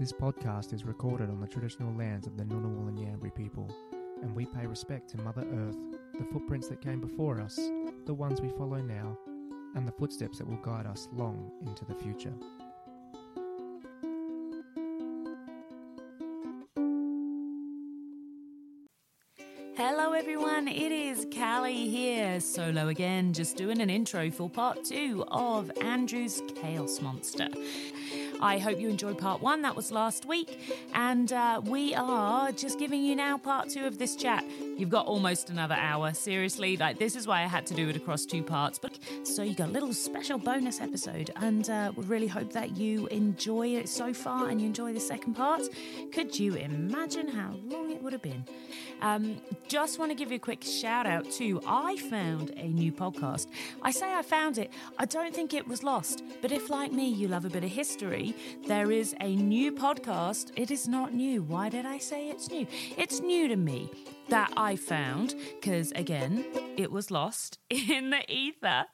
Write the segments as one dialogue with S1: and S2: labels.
S1: This podcast is recorded on the traditional lands of the Ngunnawal and Ngambri people, and we pay respect to Mother Earth, the footprints that came before us, the ones we follow now, and the footsteps that will guide us long into the future.
S2: Hello, everyone. It is Callie here, solo again, just doing an intro for part two of Andrew's Chaos Monster. I hope you enjoyed part one, that was last week, and uh, we are just giving you now part two of this chat. You've got almost another hour, seriously. Like, this is why I had to do it across two parts, but so you got a little special bonus episode, and uh, we really hope that you enjoy it so far and you enjoy the second part. Could you imagine how long would have been? Um, just want to give you a quick shout out to I found a new podcast. I say I found it, I don't think it was lost, but if, like me, you love a bit of history, there is a new podcast. It is not new. Why did I say it's new? It's new to me that I found because, again, it was lost in the ether.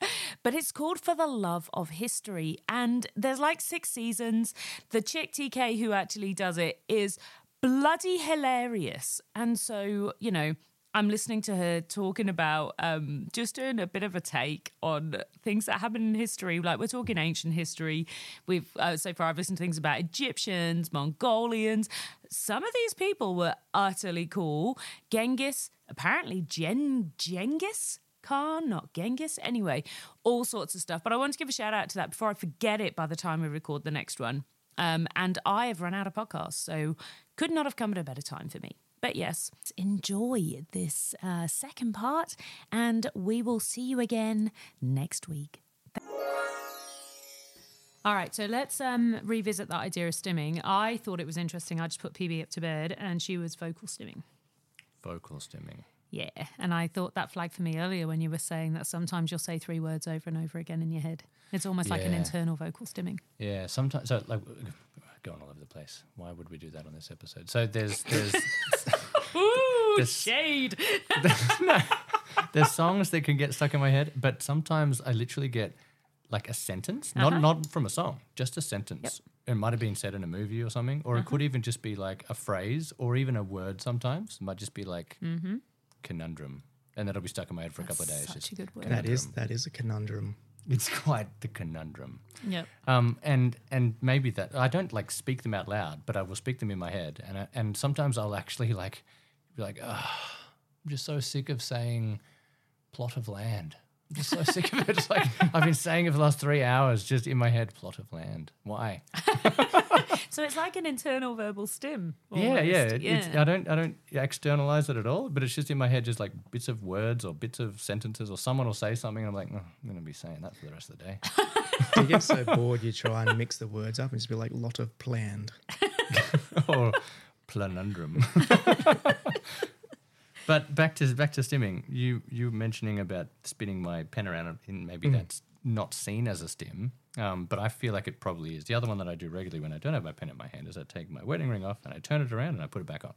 S2: But it's called For the Love of History. And there's like six seasons. The chick TK who actually does it is bloody hilarious. And so, you know, I'm listening to her talking about um, just doing a bit of a take on things that happen in history. Like we're talking ancient history. We've uh, so far I've listened to things about Egyptians, Mongolians. Some of these people were utterly cool. Genghis, apparently Gen Genghis. Khan, not Genghis. Anyway, all sorts of stuff. But I want to give a shout out to that before I forget it by the time we record the next one. Um, and I have run out of podcasts, so could not have come at a better time for me. But yes, enjoy this uh, second part, and we will see you again next week. All right, so let's um, revisit that idea of stimming. I thought it was interesting. I just put PB up to bed, and she was vocal stimming.
S3: Vocal stimming.
S2: Yeah, and I thought that flagged for me earlier when you were saying that sometimes you'll say three words over and over again in your head. It's almost like an internal vocal stimming.
S3: Yeah, sometimes so like going all over the place. Why would we do that on this episode? So there's there's
S2: Ooh,
S3: This-
S2: shade.
S3: there's songs that can get stuck in my head, but sometimes I literally get like a sentence,
S2: Uh-huh.
S3: not not from a song, just a sentence. It might have been said in a movie or something, or it
S2: Uh-huh.
S3: could even just be like a phrase or even a word. Sometimes it might just be like conundrum, and that'll be stuck in my head for a couple of days.
S2: Mm-hmm. Such
S3: just
S2: a good word.
S1: That is that is a conundrum.
S3: It's quite the conundrum.
S2: Yeah.
S3: Um, and and maybe that I don't like speak them out loud, but I will speak them in my head, and I, and sometimes I'll actually like be like, oh, I'm just so sick of saying plot of land. I'm just so sick of it. Just like I've been saying it for the last three hours, just in my head, plot of land. Why?
S2: So it's like an internal verbal stim.
S3: Yeah, yeah.
S2: almost.
S3: It, It's, I don't I don't externalize it at all, but it's just in my head, just like bits of words or bits of sentences, or someone will say something, and I'm like, oh, I'm going to be saying that for the rest of the day.
S1: You get so bored, you try and mix the words up and just be like lot of planned.
S3: or planundrum. but back to back to stimming. You you mentioning about spinning my pen around, and maybe that's not seen as a stim, um, but I feel like it probably is. The other one that I do regularly when I don't have my pen in my hand is I take my wedding ring off and I turn it around and I put it back on,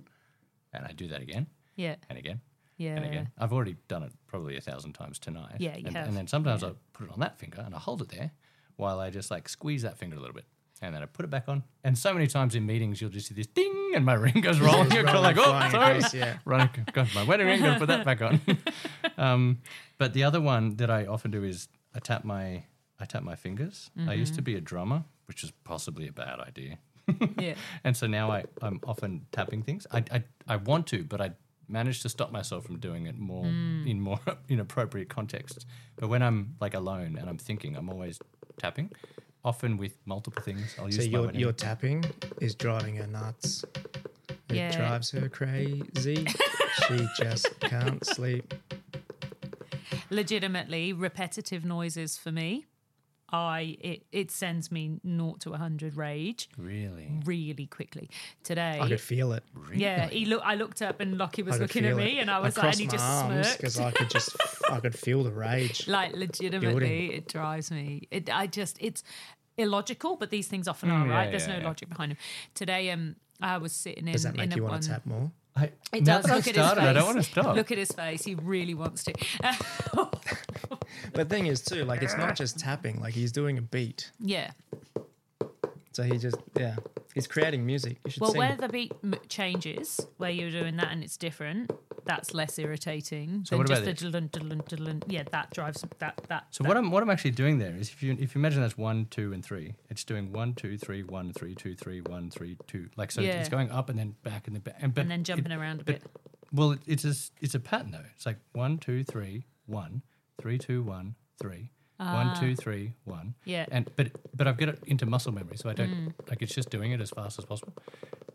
S3: and I do that again
S2: Yeah.
S3: and again.
S2: Yeah.
S3: And again, I've already done it probably a thousand times tonight.
S2: Yeah, you
S3: and,
S2: have.
S3: and then sometimes
S2: Yeah.
S3: I put it on that finger and I hold it there while I just like squeeze that finger a little bit. And then I put it back on. And so many times in meetings, you'll just see this ding, and my ring goes rolling. You're of like, oh, sorry.
S1: across, yeah.
S3: Running, got my wedding ring, gotta put that back on. um, but the other one that I often do is I tap my I tap my fingers. I used
S2: Mm-hmm.
S3: to be a drummer, which is possibly a bad idea.
S2: Yeah.
S3: And so now I, I'm often tapping things. I, I, I want to, but I manage to stop myself from doing it more
S2: Mm.
S3: in more inappropriate contexts. But when I'm like alone and I'm thinking, I'm always tapping, often with multiple things. I'll use
S1: So
S3: my
S1: your your tapping is driving her nuts. It
S2: Yeah.
S1: drives her crazy. she just can't sleep.
S2: Legitimately, repetitive noises for me. I it, it sends me naught to hundred rage
S3: really,
S2: really quickly. Today,
S1: I could feel it.
S3: really.
S2: yeah, he look. I looked up and Lockie was looking at me,
S1: it.
S2: and I was like, and he just smirked.
S1: because I could just I could feel the rage.
S2: like legitimately it drives me it i just it's illogical but these things often are
S3: Mm, yeah,
S2: right there's
S3: yeah,
S2: no
S3: yeah.
S2: logic behind them today um i was sitting in
S1: Does that make
S2: a
S1: you
S2: one
S1: want to tap more?
S3: I,
S2: it does
S3: that I've
S2: look at his face
S3: I don't want to stop.
S2: look at his face he really wants to
S1: But the thing is too, like it's not just tapping. Like he's doing a beat.
S2: yeah
S1: So he just yeah.
S4: He's creating music. You should
S2: Well,
S4: sing.
S2: where the beat changes, where you're doing that and it's different, that's less irritating
S3: So
S2: than
S3: what
S2: just
S3: about
S2: the dun, dun, dun, yeah, that drives that that.
S3: So
S2: that-
S3: what I'm what I'm actually doing there is if you if you imagine that's one, two, and three, it's doing one, two, three, one, three, two, three, one, three, two. Like so,
S2: Yeah.
S3: it's going up and then back and then back, and, but
S2: and then
S3: it-
S2: jumping around a
S3: but-
S2: bit.
S3: Well, it- it's a it's a pattern though. It's like one, two, three, one, three, two, one, three, one, two, three, one.
S2: Ah. Yeah.
S3: And but but I've got it into muscle memory, so I don't like it's just doing it as fast as possible.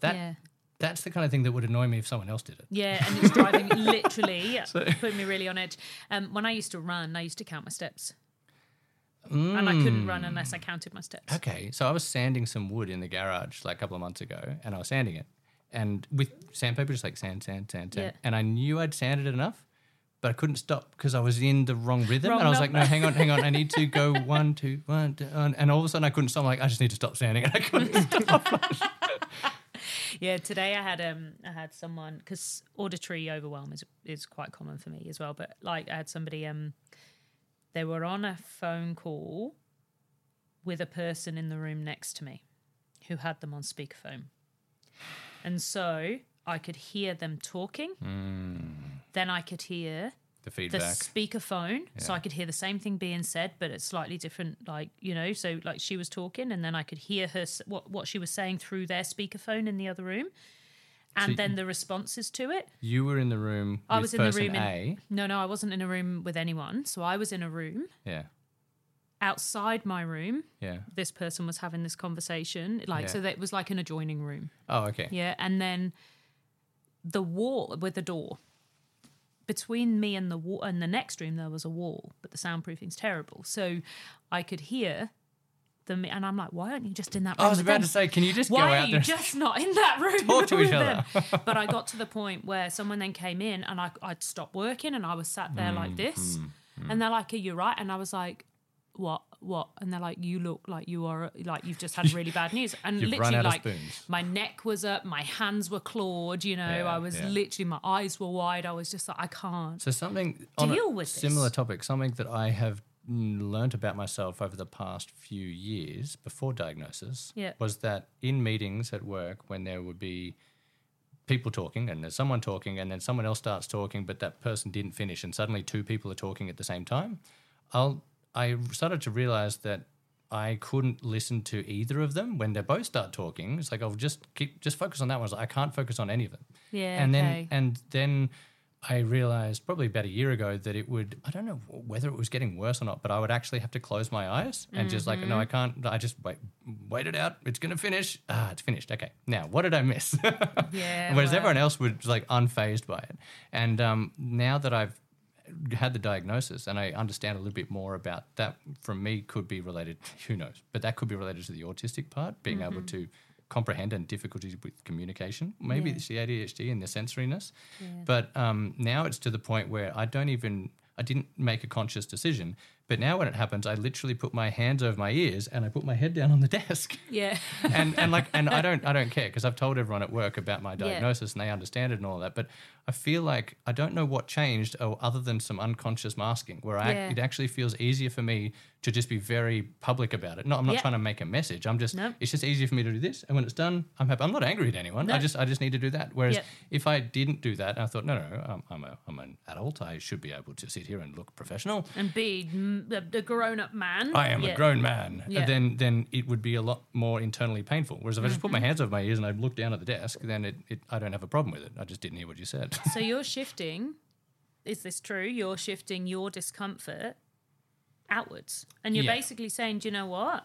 S3: That
S2: Mm. yeah.
S3: That's the kind of thing that would annoy me if someone else did it.
S2: Yeah, and it's driving literally putting me really on edge. Um, when I used to run, I used to count my steps, and I couldn't run unless I counted my steps.
S3: Mm. Okay, so I was sanding some wood in the garage like a couple of months ago, and I was sanding it, and with sandpaper, just like sand, sand, sand, sand,
S2: Yeah.
S3: and I knew I'd sanded it enough, but I couldn't stop because I was in the wrong rhythm,
S2: Wrong
S3: and I was like, no, hang on, hang on, I need to go one, two, one, two, one, and all of a sudden I couldn't stop. I'm like, I just need to stop sanding, and I couldn't stop.
S2: Yeah, today I had um I had someone because auditory overwhelm is is quite common for me as well. But like I had somebody um they were on a phone call with a person in the room next to me who had them on speakerphone, and so I could hear them talking. Then I could hear
S3: the
S2: the
S3: feedback.
S2: speakerphone, so I could hear the same thing being said, but it's slightly different. Like you know, so like she was talking, and then I could hear her what what she was saying through their speakerphone in the other room, and
S3: So
S2: then the responses to it.
S3: you were in the room.
S2: I
S3: with
S2: was in the room. In,
S3: A.
S2: no, no, I wasn't in a room with anyone. So I was in a room
S3: Yeah,
S2: outside my room.
S3: yeah.
S2: This person was having this conversation, like
S3: Yeah.
S2: so that it was like an adjoining room.
S3: Oh, okay.
S2: Yeah, and then the wall with the door between me and the wall and the next room there was a wall, but the soundproofing's terrible. So I could hear them, and I'm like, why aren't you just in that room?
S3: I was about
S2: them?
S3: to say, can you just go
S2: Why
S3: out
S2: are you just not in that room?
S3: Talk to each other.
S2: but I got to the point where someone then came in and I, I'd stopped working and I was sat there
S3: Mm,
S2: like this. And they're like, Are you right? And I was like, What? What? And they're like, You look like you are, like you've just had really bad news. And
S3: You've
S2: literally, like, my neck was up, my hands were clawed, you know,
S3: Yeah,
S2: I was
S3: yeah.
S2: literally, my eyes were wide. I was just like, I can't.
S3: So something
S2: Deal
S3: a
S2: with
S3: similar
S2: this.
S3: topic, something that I have learned about myself over the past few years before diagnosis
S2: Yeah.
S3: was that in meetings at work when there would be people talking and there's someone talking and then someone else starts talking but that person didn't finish and suddenly two people are talking at the same time I'll I started to realize that I couldn't listen to either of them when they both start talking. It's like I'll just keep just focus on that one. I like, I can't focus on any of them
S2: Yeah.
S3: and then and then I realized probably about a year ago that it would I don't know whether it was getting worse or not, but I would actually have to close my eyes and just like
S2: Mm-hmm.
S3: no, I can't. I just wait, wait it out. It's gonna finish. Ah, it's finished. Okay, now what did I miss?
S2: Yeah,
S3: Whereas
S2: well.
S3: everyone else was like unfazed by it, and um, now that I've had the diagnosis and I understand a little bit more about that from me could be related who knows but that could be related to the autistic part being able to comprehend and difficulties with communication maybe
S2: Yeah.
S3: it's the ADHD and the sensoriness. But um, now it's to the point where I don't even I didn't make a conscious decision but now when it happens I literally put my hands over my ears and I put my head down on the desk
S2: yeah.
S3: and and like and I don't I don't care because I've told everyone at work about my
S2: Yeah.
S3: diagnosis and they understand it and all that. But I feel like I don't know what changed, oh, other than some unconscious masking, where I,
S2: Yeah.
S3: it actually feels easier for me to just be very public about it. No, I'm not
S2: Yeah.
S3: trying to make a message. I'm just
S2: No.
S3: it's just easier for me to do this, and when it's done, I'm happy. I'm not angry at anyone. I just I just need to do that. Whereas
S2: Yeah.
S3: if I didn't do that, I thought no no, I'm I'm, a, I'm an adult. I should be able to sit here and look professional.
S2: And be the, the grown up man.
S3: I am
S2: Yeah.
S3: a grown man,
S2: Yeah.
S3: then then it would be a lot more internally painful. Whereas if I just put my
S2: Mm-hmm.
S3: hands over my ears and I look down at the desk, then it, it I don't have a problem with it. I just didn't hear what you said.
S2: So you're shifting. Is this true? You're shifting your discomfort outwards, and you're
S3: Yeah.
S2: basically saying, "Do you know what?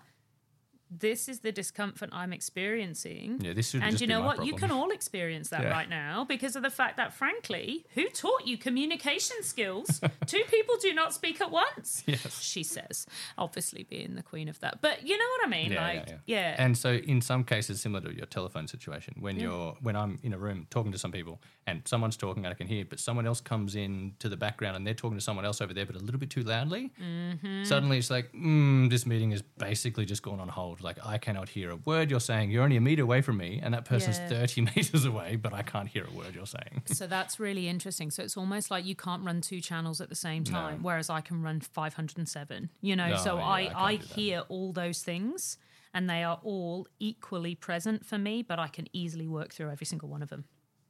S2: This is the discomfort I'm experiencing."
S3: yeah, this should
S2: And you know what?
S3: problem.
S2: You can all experience that
S3: Yeah.
S2: right now because of the fact that, frankly, who taught you communication skills? Two people do not speak at once.
S3: Yes.
S2: She says, obviously being the queen of that. But you know what I mean?
S3: Yeah,
S2: like,
S3: yeah,
S2: yeah.
S3: And so, in some cases, similar to your telephone situation, when you're when I'm in a room talking to some people and someone's talking, and I can hear, but someone else comes in to the background and they're talking to someone else over there, but a little bit too loudly.
S2: Mm-hmm.
S3: Suddenly, it's like, mm, this meeting is basically just gone on hold. Like I cannot hear a word you're saying. You're only a meter away from me, and that person's
S2: Yeah.
S3: thirty meters away, but I can't hear a word you're saying.
S2: So that's really interesting. So it's almost like you can't run two channels at the same time, whereas I can run 507. You know,
S3: No,
S2: so
S3: yeah,
S2: I,
S3: I
S2: I, hear all those things and they are all equally present for me, but I can easily work through every single one of them.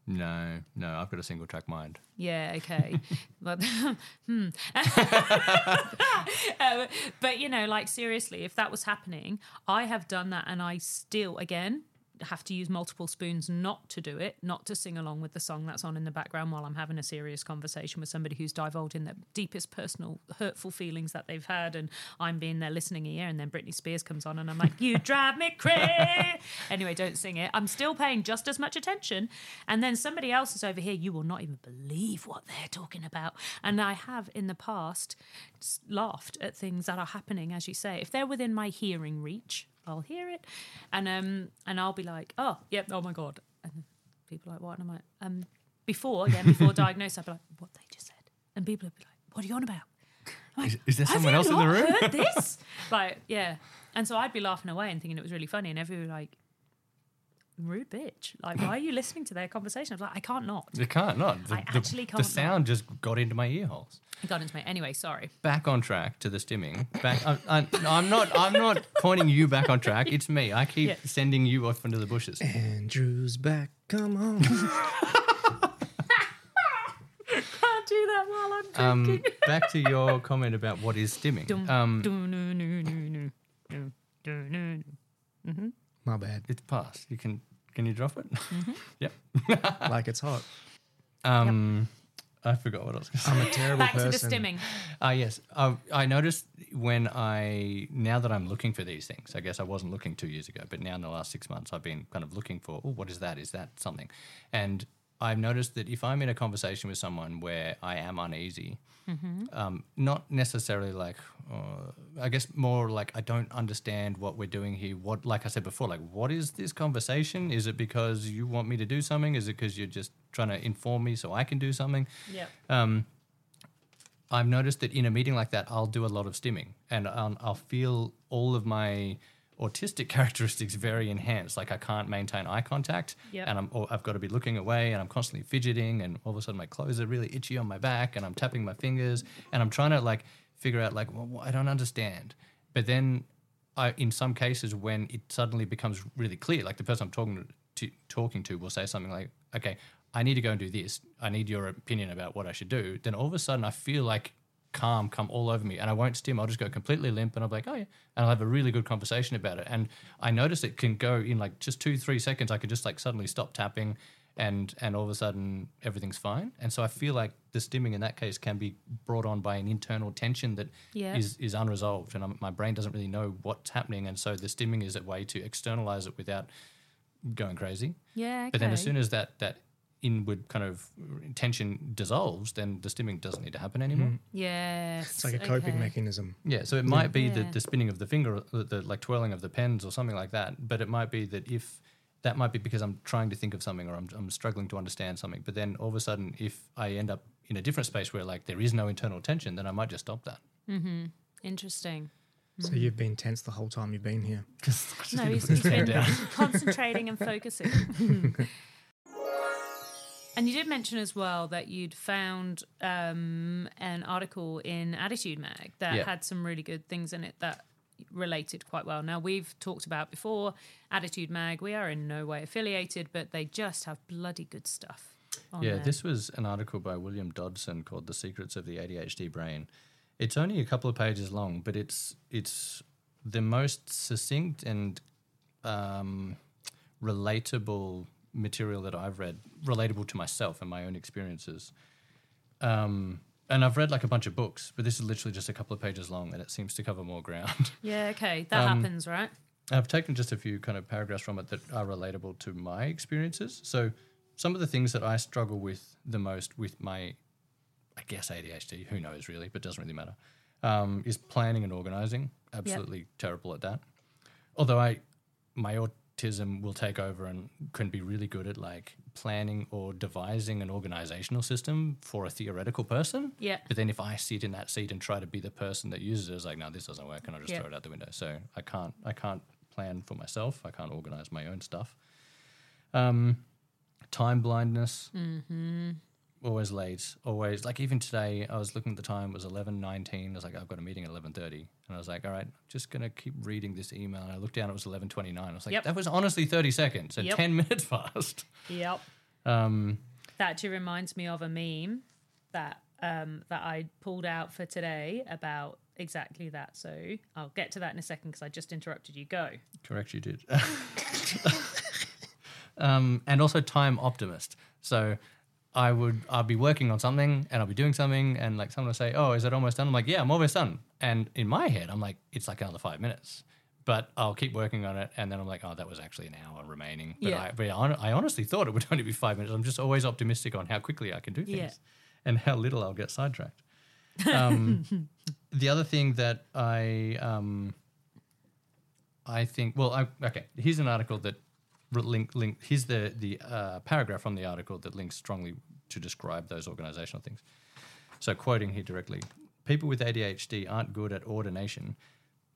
S3: No, no, I've got a single track mind.
S2: Yeah, okay. but hmm. Uh, but you know, like seriously, if that was happening, I have done that and I still again have to use multiple spoons not to do it, not to sing along with the song that's on in the background while I'm having a serious conversation with somebody who's divulging their deepest personal hurtful feelings that they've had and I'm being their listening ear and then Britney Spears comes on and I'm like, You drive me crazy. anyway, don't sing it. I'm still paying just as much attention. And then somebody else is over here, you will not even believe what they're talking about. And I have in the past laughed at things that are happening, as you say. If they're within my hearing reach, I'll hear it, and um, and I'll be like, oh, yep, oh my god, and people are like, what? And I'm like, um, before again, before diagnosis, I'd be like, what they just said, and people would be like, what are you on about? Like,
S3: Is, is there someone else in the room?
S2: Heard this? like, yeah, and so I'd be laughing away and thinking it was really funny, and everyone like. Rude bitch! Like, why are you listening to their conversation? I was like, I can't not.
S3: You can't not. The,
S2: I
S3: the-
S2: actually
S3: The
S2: can't The
S3: sound just got into my ear holes.
S2: I got into my anyway. Sorry.
S3: Back on track to the stimming. Back. I, I, I'm not. I'm not pointing you back on track. It's me. I keep
S2: Yeah.
S3: sending you off into the bushes.
S1: Andrew's back. Come on.
S2: Can't do that while I'm
S3: Um,
S2: drinking.
S3: back to your comment about what is stimming.
S2: Dum,
S3: Um,
S2: dum, no, no, no, no, no, no, no, no.
S1: My bad.
S3: it's past. You can. Can you drop it?
S2: Mm-hmm.
S3: yep.
S1: Like it's hot.
S3: Um, I forgot what I was going to say.
S1: I'm a terrible
S2: Back
S1: person.
S2: Back to the stimming.
S3: Ah, yes. I, I noticed when I, now that I'm looking for these things, I guess I wasn't looking two years ago, but now in the last six months, I've been kind of looking for, oh, what is that? Is that something? And I've noticed that if I'm in a conversation with someone where I am uneasy, um, not necessarily like, uh, I guess more like I don't understand what we're doing here. What, like I said before, like what is this conversation? Is it because you want me to do something? Is it because you're just trying to inform me so I can do something?
S2: Yeah.
S3: um, I've noticed that in a meeting like that, I'll do a lot of stimming, and I'll, I'll feel all of my autistic characteristics very enhanced. Like I can't maintain eye contact,
S2: Yep.
S3: and I'm or I've got to be looking away, and I'm constantly fidgeting, and all of a sudden my clothes are really itchy on my back, and I'm tapping my fingers, and I'm trying to like figure out like, well, I don't understand. But then, I in some cases when it suddenly becomes really clear, like the person I'm talking to talking to will say something like, okay. I need to go and do this. I need your opinion about what I should do. Then all of a sudden, I feel like calm come all over me, and I won't stim. I'll just go completely limp, and I'll be like, oh yeah, and I'll have a really good conversation about it. And I notice it can go in like just two, three seconds. I could just like suddenly stop tapping, and and all of a sudden everything's fine. And so I feel like the stimming in that case can be brought on by an internal tension that is
S2: Yeah.
S3: is unresolved, and I'm, my brain doesn't really know what's happening. And so the stimming is a way to externalize it without going crazy.
S2: Yeah. Okay.
S3: But then as soon as that that inward kind of tension dissolves, then the stimming doesn't need to happen anymore.
S2: Yes.
S1: It's like a coping
S2: okay.
S1: mechanism.
S3: Yeah, so it might be the,
S2: Yeah.
S3: the spinning of the finger, the, the like twirling of the pens, or something like that. But it might be that if that might be because I'm trying to think of something or I'm, I'm struggling to understand something. But then all of a sudden, if I end up in a different space where like there is no internal tension, then I might just stop that. Mm-hmm.
S2: Interesting.
S1: So you've been tense the whole time you've been here.
S2: No, he's, he's been concentrating and focusing. and you did mention as well that you'd found um, an article in ADDitude Mag that
S3: Yeah.
S2: had some really good things in it that related quite well. Now, we've talked about before ADDitude Mag, we are in no way affiliated, but they just have bloody good stuff. On
S3: Yeah,
S2: there.
S3: this was an article by William Dodson called "The Secrets of the ADHD Brain." It's only a couple of pages long, but it's it's the most succinct and um, relatable material that I've read, relatable to myself and my own experiences. Um, and I've read like a bunch of books, but this is literally just a couple of pages long, and it seems to cover more ground.
S2: Yeah, okay. That
S3: Um,
S2: happens, right?
S3: I've taken just a few kind of paragraphs from it that are relatable to my experiences. So, some of the things that I struggle with the most with my, I guess ADHD, who knows really, but doesn't really matter, um, is planning and organizing. Absolutely terrible at that. Although I, my autism will take over and can be really good at like planning or devising an organizational system for a theoretical person.
S2: Yeah.
S3: But then if I sit in that seat and try to be the person that uses it, it's like, no, this doesn't work, and I just
S2: Yeah.
S3: throw it out the window. So I can't, I can't plan for myself. I can't organize my own stuff. Um, time blindness. Always late, always like even today. I was looking at the time; it was eleven nineteen. I was like, I've got a meeting at eleven thirty, and I was like, all right, I'm just gonna keep reading this email. And I looked down; it was eleven twenty nine. I was like,
S2: Yep.
S3: that was honestly thirty seconds and
S2: Yep.
S3: ten minutes fast
S2: Yep.
S3: Um,
S2: That actually reminds me of a meme that um, that I pulled out for today about exactly that. So I'll get to that in a second because I just interrupted you. Go.
S3: Correct, you did. um, and also time optimist. So I would I'll be working on something and I'll be doing something and like someone will say, "Oh, is it almost done?" I'm like, "Yeah, I'm almost done." And in my head, I'm like, "It's like another five minutes." But I'll keep working on it, and then I'm like, "Oh, that was actually an hour remaining." But,
S2: Yeah.
S3: I, but I, honestly thought it would only be five minutes. I'm just always optimistic on how quickly I can do things
S2: Yeah.
S3: and how little I'll get sidetracked. Um, the other thing that I um, I think. Well, I, okay. Here's an article that link link. Here's the the uh, paragraph from the article that links strongly to describe those organizational things. So, quoting here directly, people with ADHD aren't good at ordination,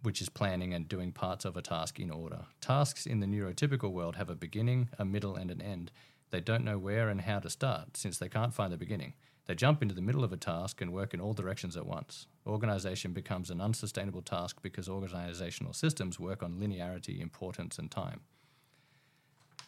S3: which is planning and doing parts of a task in order. Tasks in the neurotypical world have a beginning, a middle, and an end. They don't know where and how to start since they can't find the beginning. They jump into the middle of a task and work in all directions at once. Organization becomes an unsustainable task because organizational systems work on linearity, importance, and time.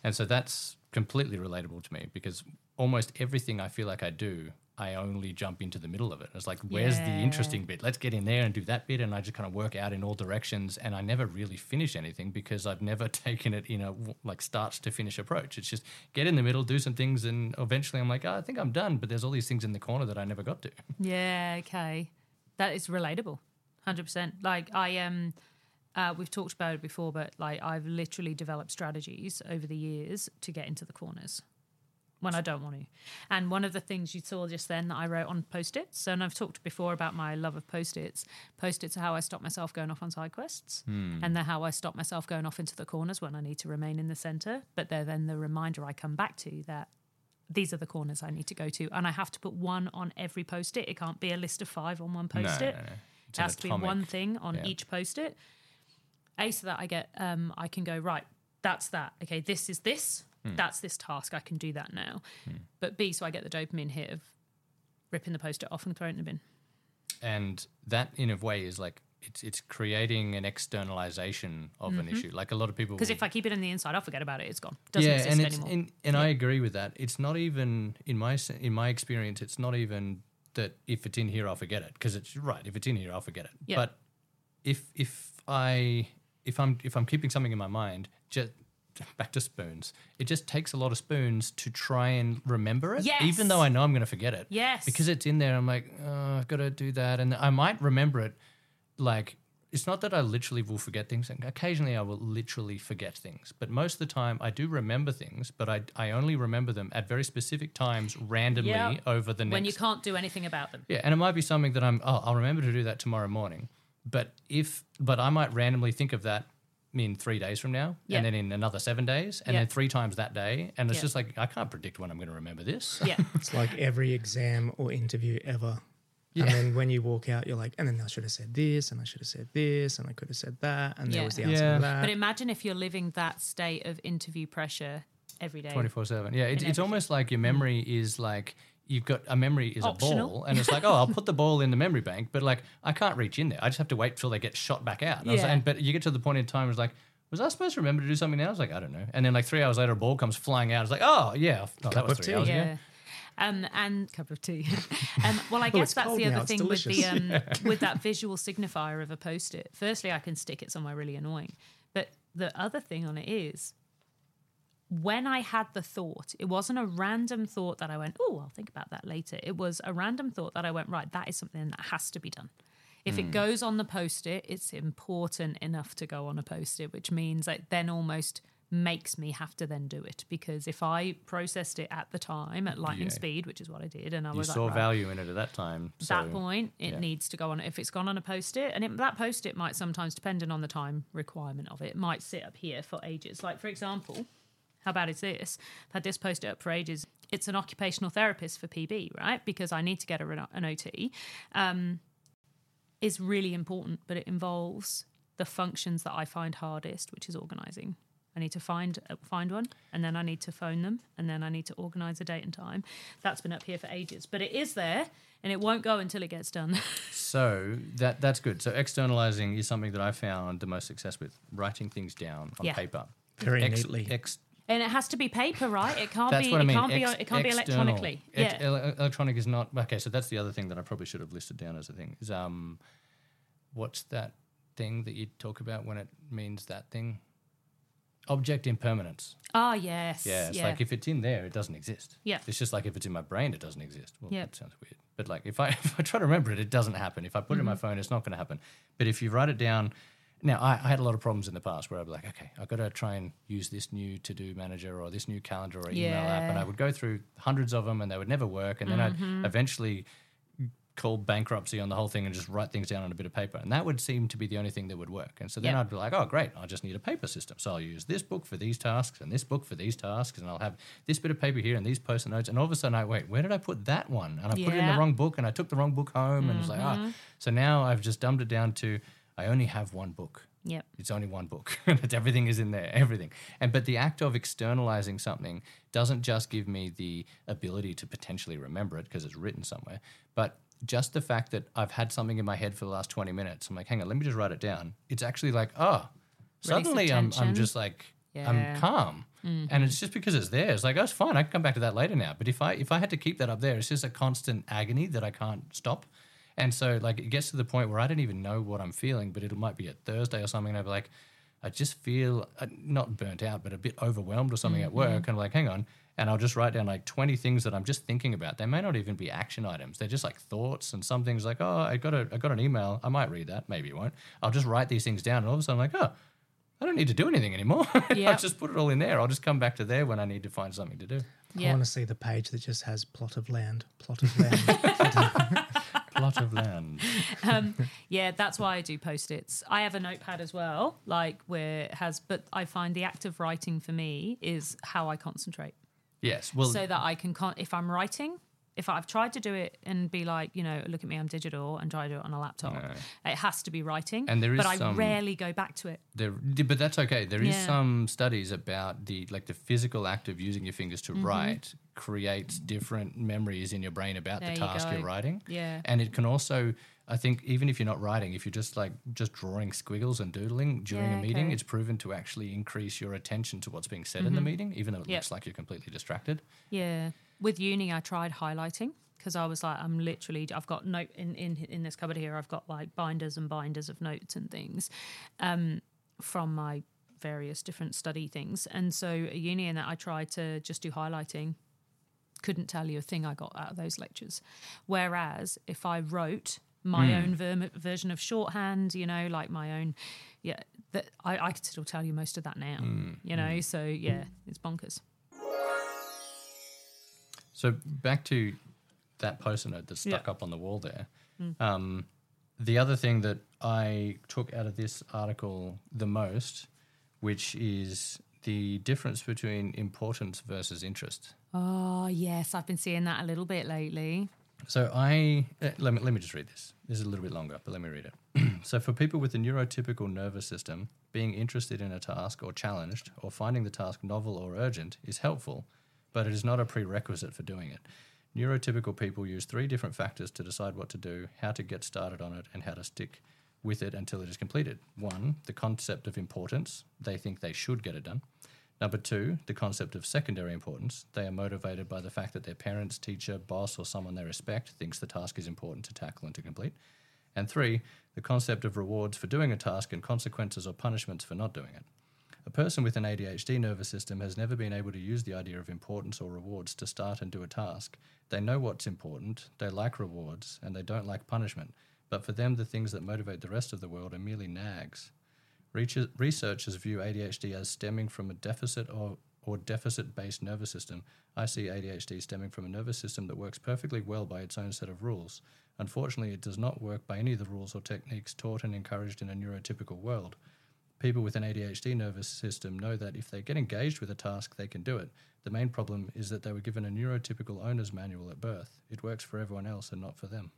S3: And so that's completely relatable to me because almost everything I feel like I do, I only jump into the middle of it. It's like, where's the interesting bit? Let's get in there and do that bit. And I just kind of work out in all directions. And I never really finish anything because I've never taken it in a like start to finish approach. It's just get in the middle, do some things. And eventually I'm like, oh, I think I'm done. But there's all these things in the corner that I never got to.
S2: Yeah, okay. That is relatable. 100%. Like I um uh, we've talked about it before, but like I've literally developed strategies over the years to get into the corners when I don't want to. And one of the things you saw just then that I wrote on post-its, and I've talked before about my love of post-its. Post-its are how I stop myself going off on side quests, and they're how I stop myself going off into the corners when I need to remain in the center. But they're then the reminder I come back to that these are the corners I need to go to, and I have to put one on every post-it. It can't be a list of five on one post-it.
S3: no, no. It's
S2: It has to be one thing on
S3: yeah.
S2: each post-it. A, so that I get, um, I can go right. That's that. Okay, this is this.
S3: Hmm.
S2: That's this task. I can do that now. But B, so I get the dopamine hit of ripping the post-it off and throwing it in the bin.
S3: and that in a way is like it's it's creating an externalization of an issue like a lot of people
S2: Because if I keep it in the inside, I'll forget about it. It's gone. Doesn't
S3: yeah
S2: exist
S3: and
S2: anymore.
S3: in, and i agree with that it's not even in my in my experience it's not even that if it's in here i'll forget it because it's right if it's in here i'll forget it
S2: Yeah.
S3: but if if i if i'm if i'm keeping something in my mind just back to spoons it just takes a lot of spoons to try and remember it
S2: Yes.
S3: even though i know i'm going to forget it
S2: Yes.
S3: because it's in there i'm like oh, i've got to do that and i might remember it like it's not that I literally will forget things. Occasionally, I will literally forget things, but most of the time, I do remember things. But I, I only remember them at very specific times, randomly
S2: Yeah.
S3: over the next.
S2: when you can't do anything about them.
S3: yeah, and it might be something that I'm. Oh, I'll remember to do that tomorrow morning. But if, but I might randomly think of that in three days from now,
S2: Yeah.
S3: and then in another seven days, and
S2: Yeah.
S3: then three times that day, and it's
S2: Yeah.
S3: just like I can't predict when I'm going to remember this.
S2: Yeah.
S1: It's like every exam or interview ever.
S3: Yeah.
S1: And then when you walk out, you're like, and then I should have said this, and I should have said this, and I could have said that, and
S2: Yeah.
S1: there was the answer
S3: Yeah.
S1: to that.
S2: but imagine if you're living that state of interview pressure every day.
S3: Twenty four seven. Yeah, it's,
S2: in
S3: it's almost like your memory is like you've got a memory is a ball, and it's like, oh, I'll put the ball in the memory bank, but like I can't reach in there. I just have to wait till they get shot back out. And I was-
S2: Yeah.
S3: and, but you get to the point in time, it's like, was I supposed to remember to do something now? I was like, I don't know. And then like three hours later, a ball comes flying out. It's like, oh yeah, oh, that was three
S1: tea.
S3: hours ago.
S2: Yeah. Um, and cup of tea. um, well, I guess
S1: it's
S2: that's the other
S1: it's
S2: thing with the
S1: delicious.
S2: um, with that visual signifier of a post-it. Firstly, I can stick it somewhere really annoying, but the other thing on it is when I had the thought, it wasn't a random thought that I went, "Oh, I'll think about that later." It was a random thought that I went, "Right, that is something that has to be done." If it hmm. goes on the post-it, it's important enough to go on a post-it, which means it then almost makes me have to then do it because if I processed it at the time at lightning
S3: Yeah.
S2: speed, which is what I did, and I
S3: You
S2: was
S3: saw
S2: like, right,
S3: value in it at that time.
S2: At
S3: that
S2: point, it
S3: yeah.
S2: needs to go on. If it's gone on a post it, and it, that post it might sometimes, depending on the time requirement of it, it might sit up here for ages. Like, for example, how bad is this? I've had this post it up for ages. It's an occupational therapist for PB, right? Because I need to get her an, an OT. Um, is really important, but it involves the functions that I find hardest, which is organizing. I need to find uh, find one, and then I need to phone them, and then I need to organise a date and time. That's been up here for ages, but it is there, and it won't go until it gets done.
S3: So that that's good. So externalizing is something that I found the most success with writing things down on
S2: Yeah.
S3: paper.
S4: Very
S3: Ex-
S4: neatly.
S3: Ex-
S2: and it has to be paper, right? It can't
S3: that's
S2: be.
S3: what I
S2: it
S3: mean.
S2: can't be. It can't be electronically.
S3: Ex-
S2: yeah.
S3: ele- electronic is not okay. So that's the other thing that I probably should have listed down as a thing. Is um, what's that thing that you talk about when it means that thing? Object impermanence.
S2: Ah, yes.
S3: Yeah, it's
S2: yeah.
S3: like if it's in there, it doesn't exist.
S2: Yeah.
S3: It's just like if it's in my brain, it doesn't exist. Well,
S2: Yeah.
S3: that sounds weird. But like if I if I try to remember it, it doesn't happen. If I put it
S2: Mm-hmm.
S3: in my phone, it's not going to happen. But if you write it down, now I, I had a lot of problems in the past where I'd be like, okay, I've got to try and use this new to do manager or this new calendar or email app, and I would go through hundreds of them, and they would never work. And then
S2: Mm-hmm.
S3: I'd eventually call bankruptcy on the whole thing and just write things down on a bit of paper. And that would seem to be the only thing that would work. And so then
S2: Yeah.
S3: I'd be like, oh, great, I just need a paper system. So I'll use this book for these tasks and this book for these tasks. And I'll have this bit of paper here and these post notes. And all of a sudden, I wait, where did I put that one? And I put it in the wrong book and I took the wrong book home. And it's like, ah. So now I've just dumbed it down to I only have one book.
S2: Yep.
S3: It's only one book. Everything is in there, everything. And but the act of externalizing something doesn't just give me the ability to potentially remember it because it's written somewhere, but just the fact that I've had something in my head for the last 20 minutes. I'm like, hang on, let me just write it down. It's actually like, oh, suddenly I'm, I'm just like
S2: Yeah.
S3: I'm calm. And it's just because it's there. It's like, oh, it's fine. I can come back to that later now. But if I if I had to keep that up there, it's just a constant agony that I can't stop. And so like it gets to the point where I don't even know what I'm feeling, but it might be a Thursday or something, and I'll be like, I just feel uh, not burnt out, but a bit overwhelmed or something at work. And I'm like, hang on. And I'll just write down like 20 things that I'm just thinking about. They may not even be action items. They're just like thoughts and some things like, oh, I got a I got an email. I might read that. Maybe it won't. I'll just write these things down. And all of a sudden I'm like, oh, I don't need to do anything anymore. I
S2: Yep.
S3: just put it all in there. I'll just come back to there when I need to find something to do.
S4: I want to see the page that just has plot of land, plot of land.
S3: Plot of land.
S2: Um, yeah, that's why I do post its. I have a notepad as well, like where it has, but I find the act of writing for me is how I concentrate.
S3: Yes. Well,
S2: so that I can, con- if I'm writing, if I've tried to do it and be like, you know, look at me, I'm digital and try to do it on a laptop, it has to be writing.
S3: And there is
S2: but I
S3: some-
S2: rarely go back to it.
S3: There, but that's okay. There is
S2: Yeah.
S3: some studies about the like the physical act of using your fingers
S2: Mm-hmm.
S3: to write creates different memories in your brain about
S2: There
S3: the
S2: you
S3: task
S2: go.
S3: you're writing.
S2: Yeah.
S3: and it can also, I think, even if you're not writing, if you're just like just drawing squiggles and doodling during
S2: Yeah,
S3: a meeting,
S2: okay.
S3: it's proven to actually increase your attention to what's being said in the meeting, even though it
S2: Mm-hmm. Yep.
S3: looks like you're completely distracted.
S2: Yeah. With uni, I tried highlighting because I was like, I'm literally, I've got note in, in in this cupboard here. I've got like binders and binders of notes and things um, from my various different study things. And so at uni, and that I tried to just do highlighting. Couldn't tell you a thing I got out of those lectures. Whereas if I wrote my hmm. own ver- version of shorthand, you know, like my own, yeah, that I, I could still tell you most of that now. Hmm. You know, hmm. so yeah, it's bonkers.
S3: So back to that post-it note that's stuck
S2: Yeah.
S3: up on the wall there. Um, the other thing that I took out of this article the most, which is the difference between importance versus interest.
S2: Oh, yes, I've been seeing that a little bit lately.
S3: So I uh, let me let me just read this. This is a little bit longer, but let me read it. so for people with a neurotypical nervous system, being interested in a task or challenged or finding the task novel or urgent is helpful, but it is not a prerequisite for doing it. Neurotypical people use three different factors to decide what to do, how to get started on it, and how to stick with it until it is completed. One, the concept of importance. They think they should get it done. Number two, the concept of secondary importance. They are motivated by the fact that their parents, teacher, boss, or someone they respect thinks the task is important to tackle and to complete. And three, the concept of rewards for doing a task and consequences or punishments for not doing it. A person with an ADHD nervous system has never been able to use the idea of importance or rewards to start and do a task. They know what's important, they like rewards, and they don't like punishment. But for them, the things that motivate the rest of the world are merely nags. Researchers view ADHD as stemming from a deficit or, or deficit based nervous system. I see ADHD stemming from a nervous system that works perfectly well by its own set of rules. Unfortunately, it does not work by any of the rules or techniques taught and encouraged in a neurotypical world. People with an ADHD nervous system know that if they get engaged with a task, they can do it. The main problem is that they were given a neurotypical owner's manual at birth. It works for everyone else and not for them.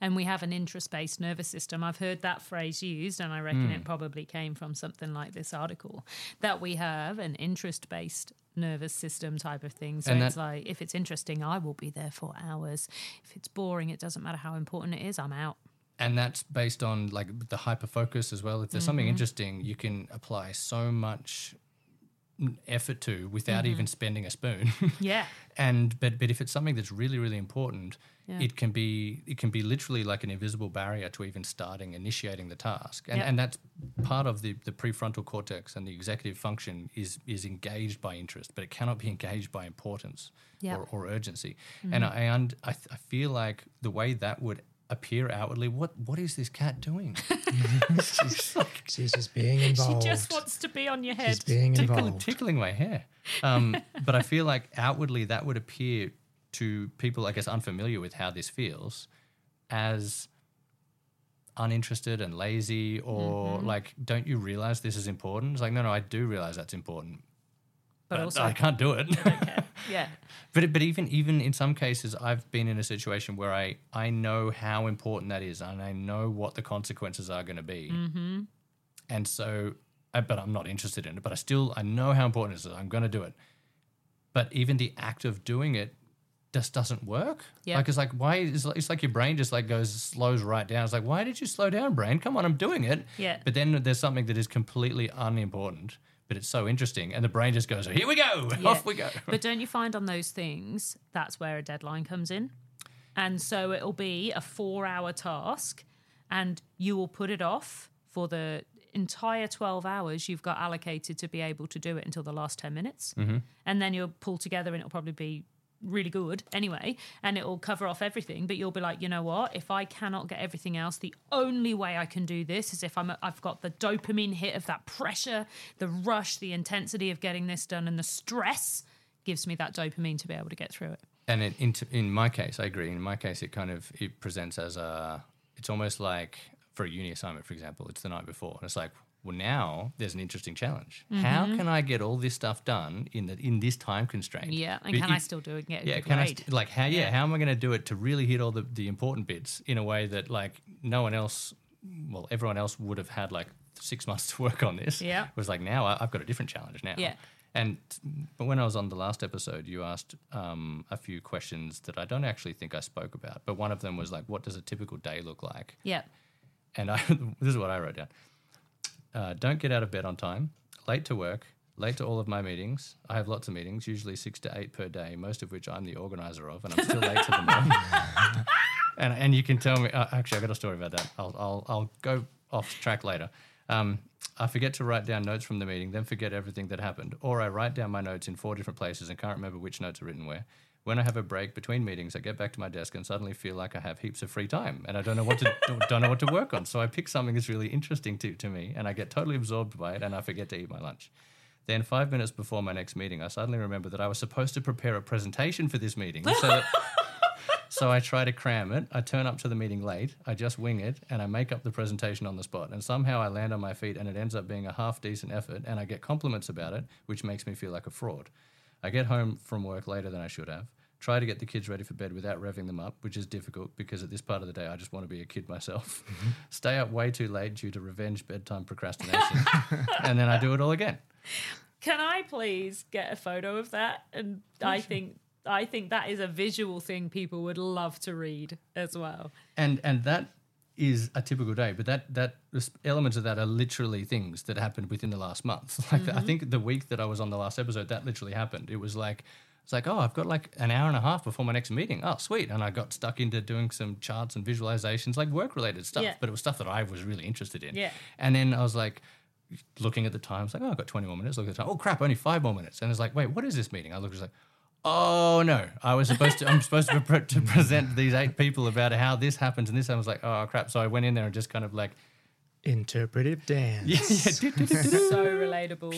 S2: and we have an interest based nervous system. I've heard that phrase used, and I reckon it hmm. probably came from something like this article that we have an interest based nervous system type of thing. So
S3: And
S2: it's
S3: that-
S2: like, if it's interesting, I will be there for hours. If it's boring, it doesn't matter how important it is, I'm out.
S3: And that's based on like the hyper focus as well. If there's something mm-hmm. interesting, you can apply so much effort to without mm-hmm. even spending a spoon.
S2: Yeah.
S3: and but but if it's something that's really really important,
S2: Yeah.
S3: it can be it can be literally like an invisible barrier to even starting initiating the task. And
S2: Yeah.
S3: and that's part of the the prefrontal cortex and the executive function is is engaged by interest, but it cannot be engaged by importance or, or urgency. Mm-hmm. And I and I, th- I feel like the way that would appear outwardly, what what is this cat doing?
S4: She's just being involved.
S2: She just wants to be on your head.
S4: She's being
S3: tickling,
S4: involved.
S3: tickling my hair. Um, but I feel like outwardly that would appear to people, I guess, unfamiliar with how this feels as uninterested and lazy or like, don't you realize this is important? It's like, no, no, I do realize that's important.
S2: But
S3: But
S2: also,
S3: I can't do it.
S2: yeah.
S3: But but even even in some cases, I've been in a situation where I I know how important that is, and I know what the consequences are going to be, mm-hmm. and so, I, but I'm not interested in it. But I still I know how important it is. I'm going to do it. But even the act of doing it just doesn't work.
S2: Yeah.
S3: Like it's like why is it's like your brain just like goes slows right down. It's like why did you slow down, brain? Come on, I'm doing it.
S2: Yeah.
S3: But then there's something that is completely unimportant, but it's so interesting, and the brain just goes, here we go,
S2: Yeah.
S3: off we go.
S2: But don't you find on those things that's where a deadline comes in? And so it'll be a four hour task, and you will put it off for the entire 12 hours you've got allocated to be able to do it until the last 10 minutes. Mm-hmm. And then you'll pull together, and it'll probably be really good anyway and it'll cover off everything but you'll be like you know what if i cannot get everything else the only way i can do this is if i'm i've got the dopamine hit of that pressure the rush the intensity of getting this done and the stress gives me that dopamine to be able to get through it
S3: And it, in, in my case, I agree. In my case, it kind of it presents as a. It's almost like for a uni assignment, for example, it's the night before, and it's like, well, now there's an interesting challenge. How
S2: Mm-hmm.
S3: can I get all this stuff done in the in this time constraint?
S2: yeah and can i still do it get
S3: Yeah, can I st- like how? Yeah,
S2: Yeah.
S3: how am I going to do it to really hit all the the important bits in a way that like no one else, well, everyone else would have had like six months to work on this.
S2: Yeah.
S3: it was like now I, I've got a different challenge now.
S2: Yeah.
S3: And but when I was on the last episode, you asked um, a few questions that I don't actually think I spoke about. But one of them was like, "What does a typical day look like?"
S2: yeah
S3: And I, this is what I wrote down: uh, Don't get out of bed on time, late to work, late to all of my meetings. I have lots of meetings, usually six to eight per day, most of which I'm the organizer of, and I'm still late to them all. and and you can tell me. Uh, actually, I got a story about that. I'll I'll I'll go off track later. Um, I forget to write down notes from the meeting, then forget everything that happened, or I write down my notes in four different places and can't remember which notes are written where. When I have a break between meetings, I get back to my desk and suddenly feel like I have heaps of free time and I don't know what to don't know what to work on. So I pick something that's really interesting to, to me and I get totally absorbed by it and I forget to eat my lunch. Then five minutes before my next meeting, I suddenly remember that I was supposed to prepare a presentation for this meeting. So that, so I try to cram it. I turn up to the meeting late. I just wing it and I make up the presentation on the spot. And somehow I land on my feet and it ends up being a half decent effort and I get compliments about it, which makes me feel like a fraud. I get home from work later than I should have. Try to get the kids ready for bed without revving them up, which is difficult because at this part of the day I just want to be a kid myself. Mm-hmm. Stay up way too late due to revenge bedtime procrastination. and then I do it all again.
S2: Can I please get a photo of that? And I think I think that is a visual thing people would love to read as well.
S3: and and that is a typical day but that that elements of that are literally things that happened within the last month like the- i mm-hmm. think the week that i was on the last episode that literally happened it was like it's like oh i've got like an hour and a half before my next meeting oh sweet and i got stuck into doing some charts and visualizations like work related stuff
S2: Yeah.
S3: but it was stuff that i was really interested in
S2: Yeah.
S3: and then i was like looking at the time it's like oh i've got 20 more minutes look at the time oh crap only five more minutes and it's like wait what is this meeting i looked it's like Oh no! I was supposed to. I'm supposed to, pre- to present these eight people about how this happens and this. I was like, oh crap! So I went in there and just kind of like,
S4: Interpretive dance.
S3: yeah, yeah.
S2: So relatable.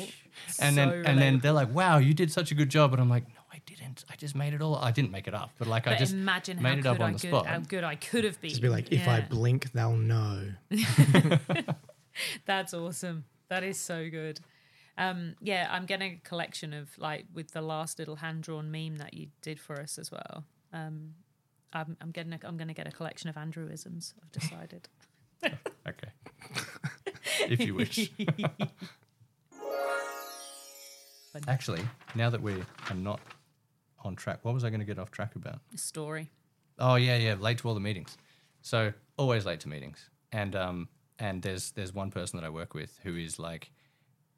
S3: and
S2: so
S3: then and then they're like, wow, you did such a good job, and I'm like, no, I didn't. I just made it all. I didn't make it up, but like I just
S2: imagine
S3: made it up on
S2: I
S3: the
S2: could,
S3: spot.
S2: how good I could have been.
S4: Just be like, if I blink, they'll know.
S2: That's awesome. That is so good. Um, yeah, I'm getting a collection of like with the last little hand drawn meme that you did for us as well. Um, I'm, I'm getting. A, I'm going to get a collection of Andrewisms. I've decided.
S3: Okay. if you wish. Actually, now that we are not on track, what was I going to get off track about?
S2: A story.
S3: Oh yeah, yeah, late to all the meetings. So always late to meetings. And um and there's there's one person that I work with who is like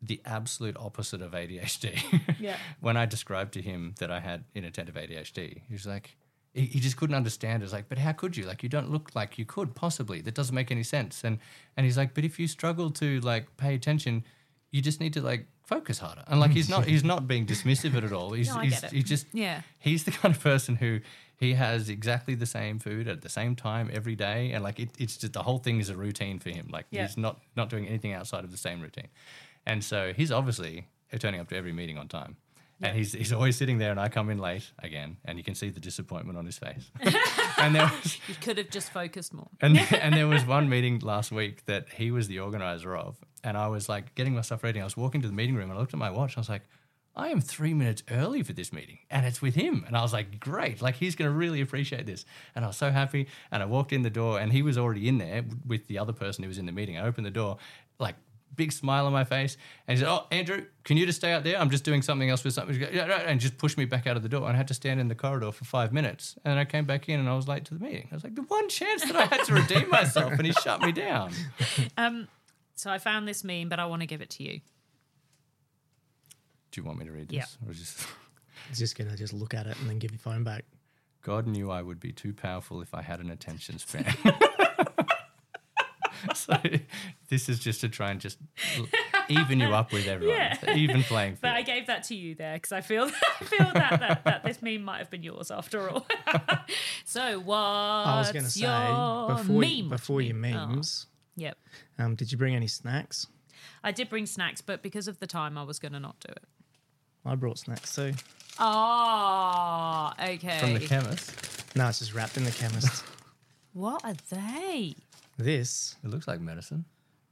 S3: the absolute opposite of ADHD.
S2: Yeah.
S3: when I described to him that I had inattentive ADHD, he was like he, he just couldn't understand. It's like, but how could you? Like, you don't look like you could possibly. That doesn't make any sense. And and he's like, but if you struggle to like pay attention, you just need to like focus harder. And like, he's not he's not being dismissive at all. He's
S2: No, I
S3: he's,
S2: get it.
S3: he just
S2: Yeah.
S3: he's the kind of person who he has exactly the same food at the same time every day and like it, it's just the whole thing is a routine for him like
S2: Yeah.
S3: he's not not doing anything outside of the same routine and so he's obviously turning up to every meeting on time and he's, he's always sitting there and i come in late again and you can see the disappointment on his face and there was
S2: You could have just focused more.
S3: and, and there was one meeting last week that he was the organizer of. And I was like getting my stuff ready. I was walking to the meeting room and I looked at my watch. and I was like, I am three minutes early for this meeting and it's with him. And I was like, great. Like he's going to really appreciate this. And I was so happy. And I walked in the door and he was already in there with the other person who was in the meeting. I opened the door, like, Big smile on my face, and he said, "Oh, Andrew, can you just stay out there? I'm just doing something else with something." Yeah, right, And just pushed me back out of the door, and I had to stand in the corridor for five minutes. And I came back in, and I was late to the meeting. I was like, "The one chance that I had to redeem myself," and he shut me down.
S2: Um, so I found this meme, but I want to give it to you.
S3: Do you want me to read this?
S2: Yeah.
S3: Or just
S4: He's just gonna just look at it and then give your phone back.
S3: God knew I would be too powerful if I had an attention span. so this is just to try and just even you up with everyone,
S2: Yeah.
S3: even playing
S2: But. I gave that to you there because I feel I feel that, that that this meme might have been yours after all. so what?
S4: I was gonna say before
S2: meme?
S4: you, before your
S2: Oh,
S4: memes,
S2: yep.
S4: um, did you bring any snacks?
S2: I did bring snacks, but because of the time, I was going to not do it.
S4: I brought snacks too.
S2: Oh, okay.
S3: From the chemist.
S4: No, it's just wrapped in the chemist.
S2: what are they?
S4: This
S3: It looks like medicine.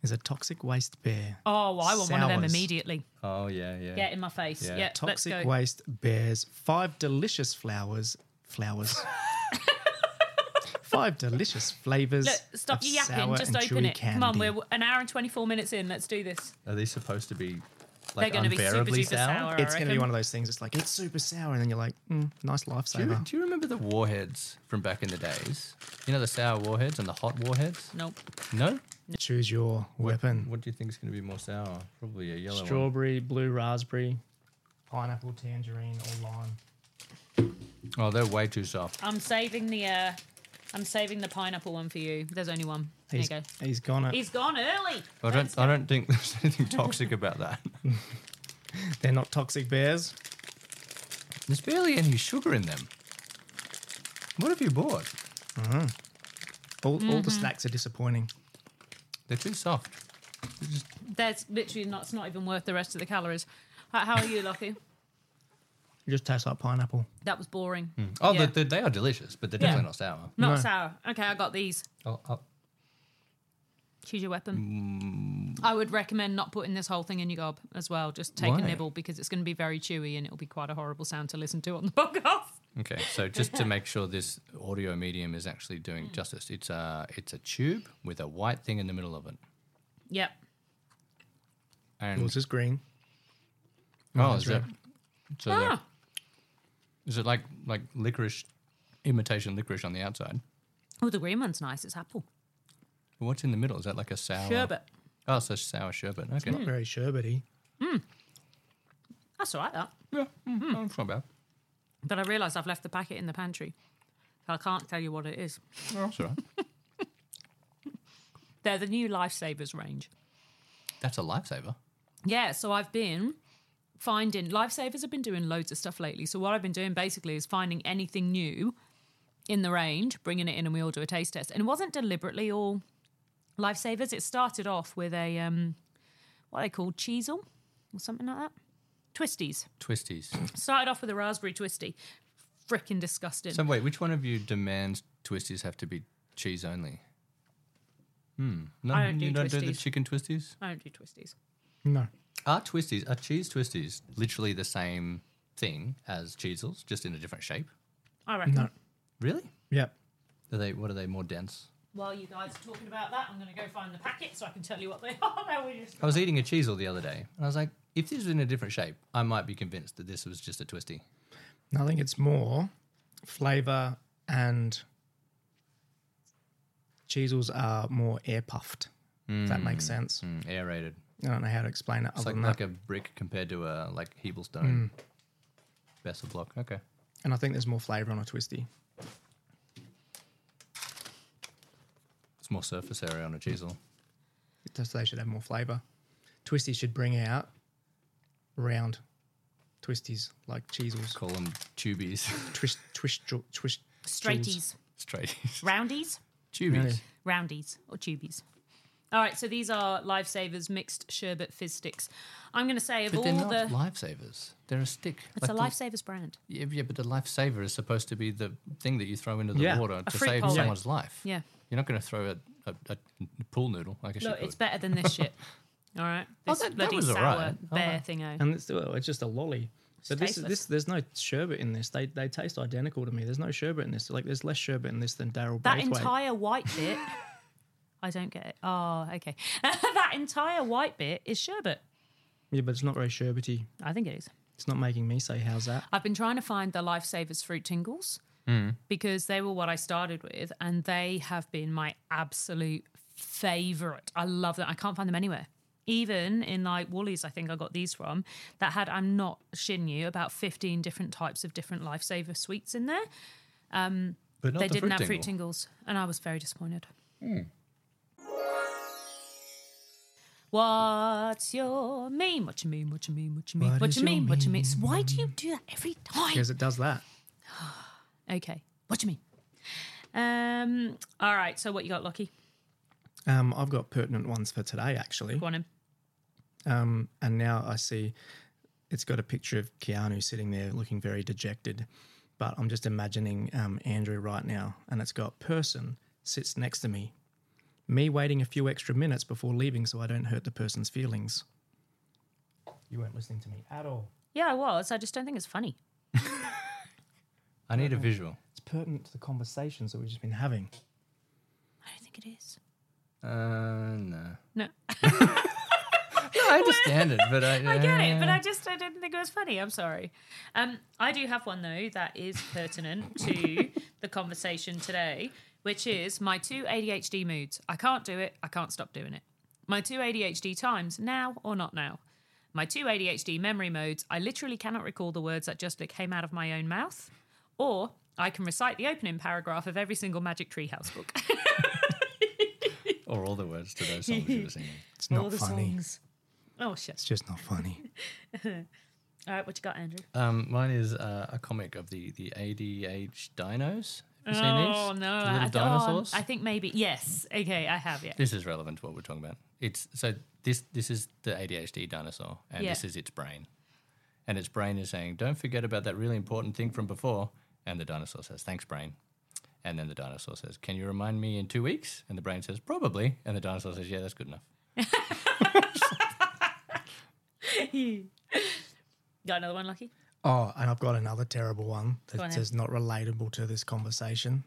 S4: is a toxic waste bear.
S2: Oh, well, I want one of them
S4: Sours.
S2: immediately.
S3: Oh yeah, yeah.
S2: Get in my face.
S3: Yeah.
S2: Yeah, let's
S4: Toxic
S2: go.
S4: waste bears five delicious flowers. Flowers. five delicious flavors.
S2: Look, stop
S4: of
S2: your yapping.
S4: sour
S2: Just
S4: and
S2: open
S4: chewy
S2: it. Come on,
S4: candy.
S2: we're an hour and 24 minutes in. Let's do this.
S3: Are these supposed to be
S2: They're
S3: like
S2: going to be super, super
S3: sour?
S2: sour.
S4: It's going to be one of those things. It's like it's super sour, and then you're like, mm, nice
S3: Do you,
S4: lifesaver.
S3: do you remember the warheads from back in the days? You know the sour warheads and the hot warheads?
S2: Nope.
S3: No.
S4: Choose your weapon:
S3: What do you think is going to be more sour? Probably a yellow one.
S4: strawberry, blue raspberry, pineapple, tangerine, or lime.
S3: Oh, they're way too soft.
S2: I'm saving the uh, I'm saving the pineapple one for you. There's only one. There you go.
S4: he's gone it.
S2: He's gone early.
S3: I don't. I don't think there's anything toxic about that.
S4: They're not toxic bears.
S3: There's barely any sugar in them. What have you bought?
S4: All, all
S2: Mm-hmm.
S4: the snacks are disappointing.
S3: They're too soft.
S2: That's literally not. It's not even worth the rest of the calories. How, how are you, Lockie?
S4: It just tastes like pineapple.
S2: That was boring.
S3: Oh,
S2: Yeah.
S3: they, they are delicious, but they're
S2: Yeah.
S3: definitely not sour.
S2: Not
S4: No.
S2: sour. Okay, I got these.
S3: I'll, I'll,
S2: Choose your
S3: Mm.
S2: weapon. I would recommend not putting this whole thing in your gob as well. Just take
S3: Why?
S2: a nibble because it's going to be very chewy and it'll be quite a horrible sound to listen to on the podcast.
S3: okay, so just to make sure this audio medium is actually doing
S2: Mm.
S3: justice, it's a it's a tube with a white thing in the middle of it.
S2: Yep.
S3: And
S4: Yours is green.
S3: oh,
S4: mine's
S3: is that
S4: red.
S3: so? they're-
S2: Ah,
S3: Is it like like licorice, imitation licorice on the outside?
S2: oh, the green one's nice. It's apple
S3: What's in the middle? Is that like a sour
S2: sherbet.
S3: Oh, so sour sherbet. Okay,
S4: Not very sherbety.
S2: That's all right. That.
S3: yeah, mm, no, it's not bad.
S2: But I realised I've left the packet in the pantry. So I can't tell you what it is.
S3: Oh, that's all right.
S2: They're the new Lifesavers range.
S3: That's a lifesaver.
S2: Yeah, so I've been finding Lifesavers have been doing loads of stuff lately. So what I've been doing basically is finding anything new in the range, bringing it in, and we all do a taste test. And it wasn't deliberately all Lifesavers. It started off with a um, what are they call Cheezel or something like that. Twisties.
S3: Twisties.
S2: Started off with a raspberry twisty. Freaking disgusting.
S3: So wait, which one of you demands twisties have to be cheese only? Hmm. No,
S2: I don't do
S3: you don't do the
S2: twisties.
S3: chicken twisties.
S2: I don't do twisties.
S4: No.
S3: Are twisties are cheese twisties literally the same thing as Cheezels, just in a different shape?
S2: I reckon.
S4: No.
S3: Really?
S4: Yep.
S3: Are they? What are they? More dense?
S2: While you guys are talking about that, I'm going to go find the packet so I can tell you what they are. Now we just
S3: I was eating a Cheezel the other day, and I was like, if this was in a different shape, I might be convinced that this was just a twisty.
S4: I think it's more flavour and Cheezels are more air puffed. If that makes sense.
S3: Mm, aerated.
S4: I don't know how to explain it
S3: It's
S4: other
S3: like,
S4: than
S3: like
S4: that.
S3: a brick compared to a like Hebelstone. Mm. Vessel block. Okay.
S4: And I think there's more flavour on a twisty.
S3: It's more surface area on a Cheezel.
S4: It does- They should have more flavour. Twisties should bring out round twisties like Cheezels.
S3: Call them tubies.
S4: Twist, twist, twist.
S2: straighties,
S3: Straighties.
S2: roundies,
S3: Tubies.
S4: Really?
S2: roundies, or tubies. All right, so these are Lifesavers mixed sherbet fizz sticks. I'm going to say of
S3: But
S2: all
S3: they're not
S2: the,
S3: lifesavers. They're a stick.
S2: it's a
S3: Like the-
S2: Lifesavers brand.
S3: Yeah, yeah, but the lifesaver is supposed to be the thing that you throw into the
S4: Yeah.
S3: water
S2: A
S3: to save
S2: pole.
S3: someone's life.
S2: Yeah.
S3: You're not going to throw a, a, a pool noodle I guess.
S2: Look,
S3: shit
S2: it's better than this shit. All right,
S3: Oh,
S2: this
S3: that- that
S2: bloody
S3: was all
S2: sour
S3: right. Oh,
S2: bear
S3: that-
S2: thingo.
S4: And it's, well, it's just a lolly. So this this. There's no sherbet in this. They they taste identical to me. There's no sherbet in this. Like there's less sherbet in this than Daryl
S2: That
S4: Braithwaite.
S2: entire white bit, I don't get it. Oh, okay. that entire white bit is sherbet.
S4: yeah, but it's not very sherbety.
S2: I think it is.
S4: It's not making me say how's that.
S2: I've been trying to find the Lifesavers fruit tingles hmm. because they were what I started with, and they have been my absolute favorite. I love them. I can't find them anywhere. Even in like Woolies, I think I got these from that had I'm not shitting you about 15 different types of different Lifesaver sweets in there.
S3: Um, but not
S2: they
S3: the
S2: didn't
S3: fruit
S2: have fruit tingles, and I was very disappointed. Hmm. What's your mean? What you mean? What you mean? What you mean?
S4: What
S2: What,
S4: is
S2: you
S4: your
S2: mean? What you mean? Why do you do that every time?
S4: Because it does that.
S2: Okay. What you mean? Um. All right. So what you got, Lockie?
S4: Um, I've got pertinent ones for today actually.
S2: Go on in.
S4: Um, and now I see it's got a picture of Keanu sitting there looking very dejected. But I'm just imagining um, Andrew right now, and it's got person sits next to me. Me waiting a few extra minutes before leaving so I don't hurt the person's feelings. You weren't listening to me at all.
S2: Yeah, I was. I just don't think it's funny.
S3: I need a visual.
S4: It's pertinent to the conversations that we've just been having.
S2: I don't think it is.
S3: Uh, no.
S2: No, No,
S3: I understand it, but I,
S2: I get it, but
S3: uh,
S2: I just I didn't think it was funny. I'm sorry. Um, I do have one though that is pertinent to the conversation today, which is my two ADHD moods. I can't do it. I can't stop doing it. My two ADHD times now or not now. My two ADHD memory modes. I literally cannot recall the words that just came out of my own mouth, or I can recite the opening paragraph of every single Magic Treehouse book.
S3: or all the words to those songs you were singing.
S4: It's not
S2: All the
S4: funny.
S2: songs. Oh shit!
S4: It's just not funny.
S2: All right, what you got, Andrew?
S3: Um, mine is uh, a comic of the the ADH dinos. Have you seen
S2: Oh
S3: these?
S2: no!
S3: The
S2: I,
S3: little
S2: oh. I think maybe yes. Okay, I have yeah.
S3: This is relevant to what we're talking about. It's so this this is the ADHD dinosaur, and
S2: Yeah.
S3: this is its brain, and its brain is saying, "Don't forget about that really important thing from before." And the dinosaur says, "Thanks, brain." And then the dinosaur says, "Can you remind me in two weeks?" And the brain says, "Probably." And the dinosaur says, "Yeah, that's good enough."
S2: Got another one, Lockie?
S4: Oh, and I've got another terrible one
S2: on
S4: that's not relatable to this conversation.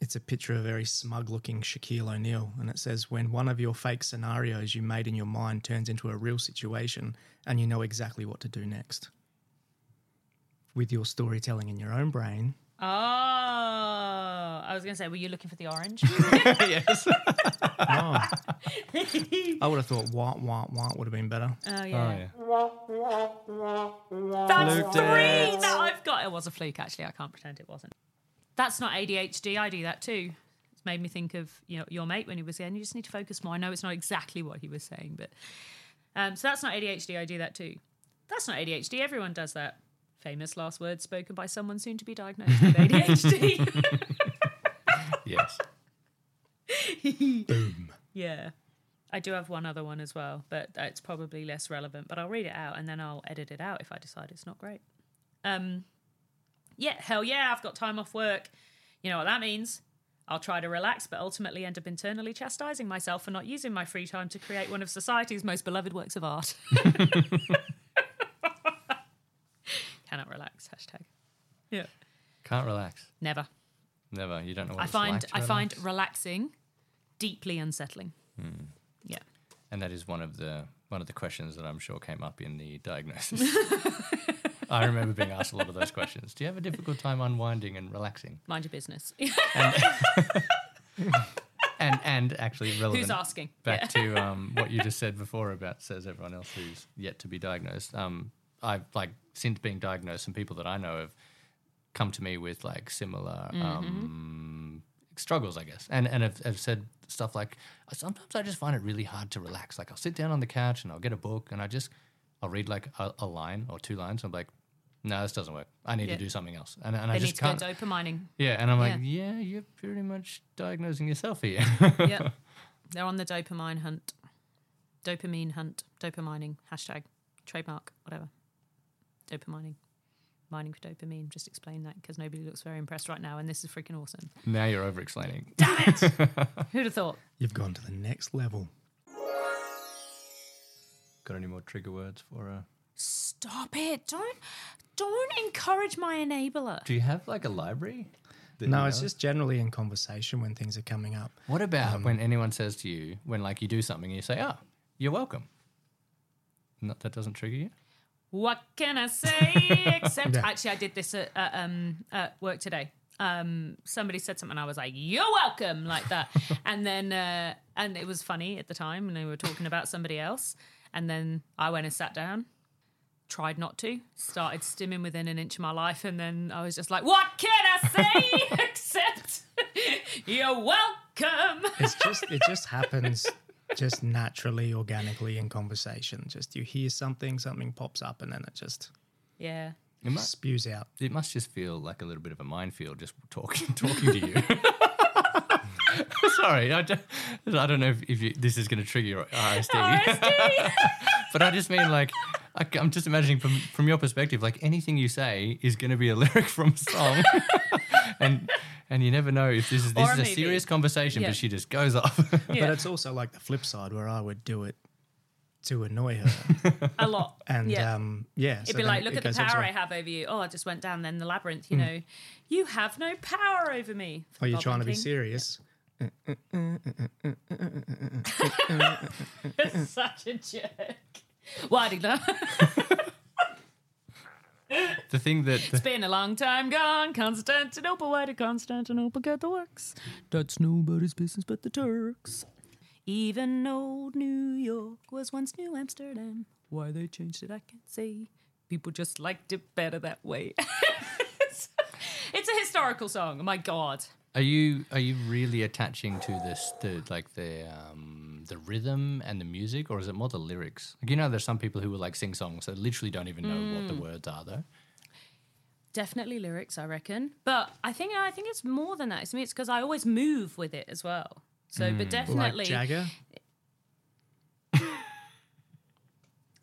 S4: It's a picture of a very smug looking Shaquille O'Neal, and it says, When one of your fake scenarios you made in your mind turns into a real situation and you know exactly what to do next. With your storytelling in your own brain,
S2: Oh, I was going to say, were you looking for the orange?
S3: yes.
S4: oh, I would have thought wah, wah, wah would have been better.
S2: Oh
S3: Oh
S2: yeah,
S3: yeah.
S2: that's
S4: Fluke
S2: three
S4: it.
S2: that I've got. It was a fluke, actually. I can't pretend it wasn't. That's not ADHD. I do that too. It's made me think of you know your mate when he was saying you just need to focus more. I know it's not exactly what he was saying, but um, so that's not ADHD. I do that too. That's not ADHD. Everyone does that. Famous last words spoken by someone soon to be diagnosed with ADHD.
S3: Yes.
S4: Boom.
S2: Yeah. I do have one other one as well, but it's probably less relevant. But I'll read it out and then I'll edit it out if I decide it's not great. Um, yeah, hell yeah, I've got time off work. You know what that means? I'll try to relax, but ultimately end up internally chastising myself for not using my free time to create one of society's most beloved works of art. Cannot relax. Hashtag. Yeah.
S3: Can't relax.
S2: Never.
S3: Never. You don't know what
S2: I
S3: it's
S2: find
S3: like to
S2: I find relaxing deeply unsettling. Yeah.
S3: and that is one of the one of the questions that I'm sure came up in the diagnosis. I remember being asked a lot of those questions. Do you have a difficult time unwinding and relaxing?
S2: Mind your business.
S3: And and actually relevant.
S2: Who's asking?
S3: back to um, what you just said before about says everyone else who's yet to be diagnosed. Um, I've like since being diagnosed, some people that I know have come to me with like similar
S2: Mm-hmm.
S3: um, struggles, I guess, and and have, have said stuff like sometimes I just find it really hard to relax. Like I'll sit down on the couch and I'll get a book and I just I'll read like a, a line or two lines. I'm like, no, this doesn't work. I need
S2: Yeah.
S3: to do something else, and and I
S2: They need
S3: just
S2: to
S3: can't.
S2: dopamining.
S3: yeah, and I'm like, yeah, you're pretty much diagnosing yourself here.
S2: yep. They're on the dopamine hunt. Dopamine hunt. Dopamining. Hashtag. Trademark. Whatever. Dopamining. Mining mining for dopamine. Just explain that because nobody looks very impressed right now, and this is freaking awesome.
S3: now you're over explaining. Damn it!
S2: Who'd have thought?
S4: You've gone to the next level.
S3: Got any more trigger words for her?
S2: Stop it! Don't don't encourage my enabler.
S3: Do you have like a library?
S4: No,
S3: you
S4: it's
S3: know?
S4: just generally in conversation when things are coming up.
S3: What about when anyone says to you, when like you do something, and you say, "Ah, you're welcome." No, that doesn't trigger you.
S2: What can I say? Except
S4: Yeah.
S2: actually, I did this at, at, um, at work today. Um, somebody said something, I was like, "You're welcome," like that, and then uh, and it was funny at the time, and they were talking about somebody else, and then I went and sat down, tried not to, started stimming within an inch of my life, and then I was just like, "What can I say?" Except you're welcome.
S4: It's just it just happens just naturally, organically in conversation. Just you hear something, something pops up, and then it just
S2: Yeah.
S3: It must,
S4: spews out.
S3: it must just feel like a little bit of a minefield just talking talking to you. Sorry, I don't, I don't know if, if you, this is going to trigger your RSD,
S2: RSD.
S3: but I just mean like I, am just imagining from from your perspective, like anything you say is going to be a lyric from a song, and and you never know if this is this
S2: Or
S3: is a
S2: maybe-
S3: serious conversation,
S2: yeah.
S3: but she just goes off.
S2: Yeah.
S4: But it's also like the flip side where I would do it to annoy her.
S2: a lot.
S4: And
S2: yeah.
S4: um yeah.
S2: It'd be like, look at the power I have over you. Oh, I just went down then the labyrinth, you know. You have no power over me.
S4: Are you trying to be
S2: King.
S4: serious?
S2: Such a jerk. Why did that?
S3: the thing that
S2: It's been a long time gone. Constantinople, why did Constantinople get the works? That's nobody's business but the Turks. Even old New York was once New Amsterdam. Why they changed it, I can't say. People just liked it better that way. it's, it's a historical song. Oh my God.
S3: Are you are you really attaching to this the like the um the rhythm and the music or is it more the lyrics? Like you know there's some people who will like sing songs that literally don't even know what the
S2: Mm.
S3: words are though.
S2: Definitely lyrics, I reckon. But I think I think it's more than that. It's me. It's because I always move with it as well. So, but definitely,
S4: Like Jagger?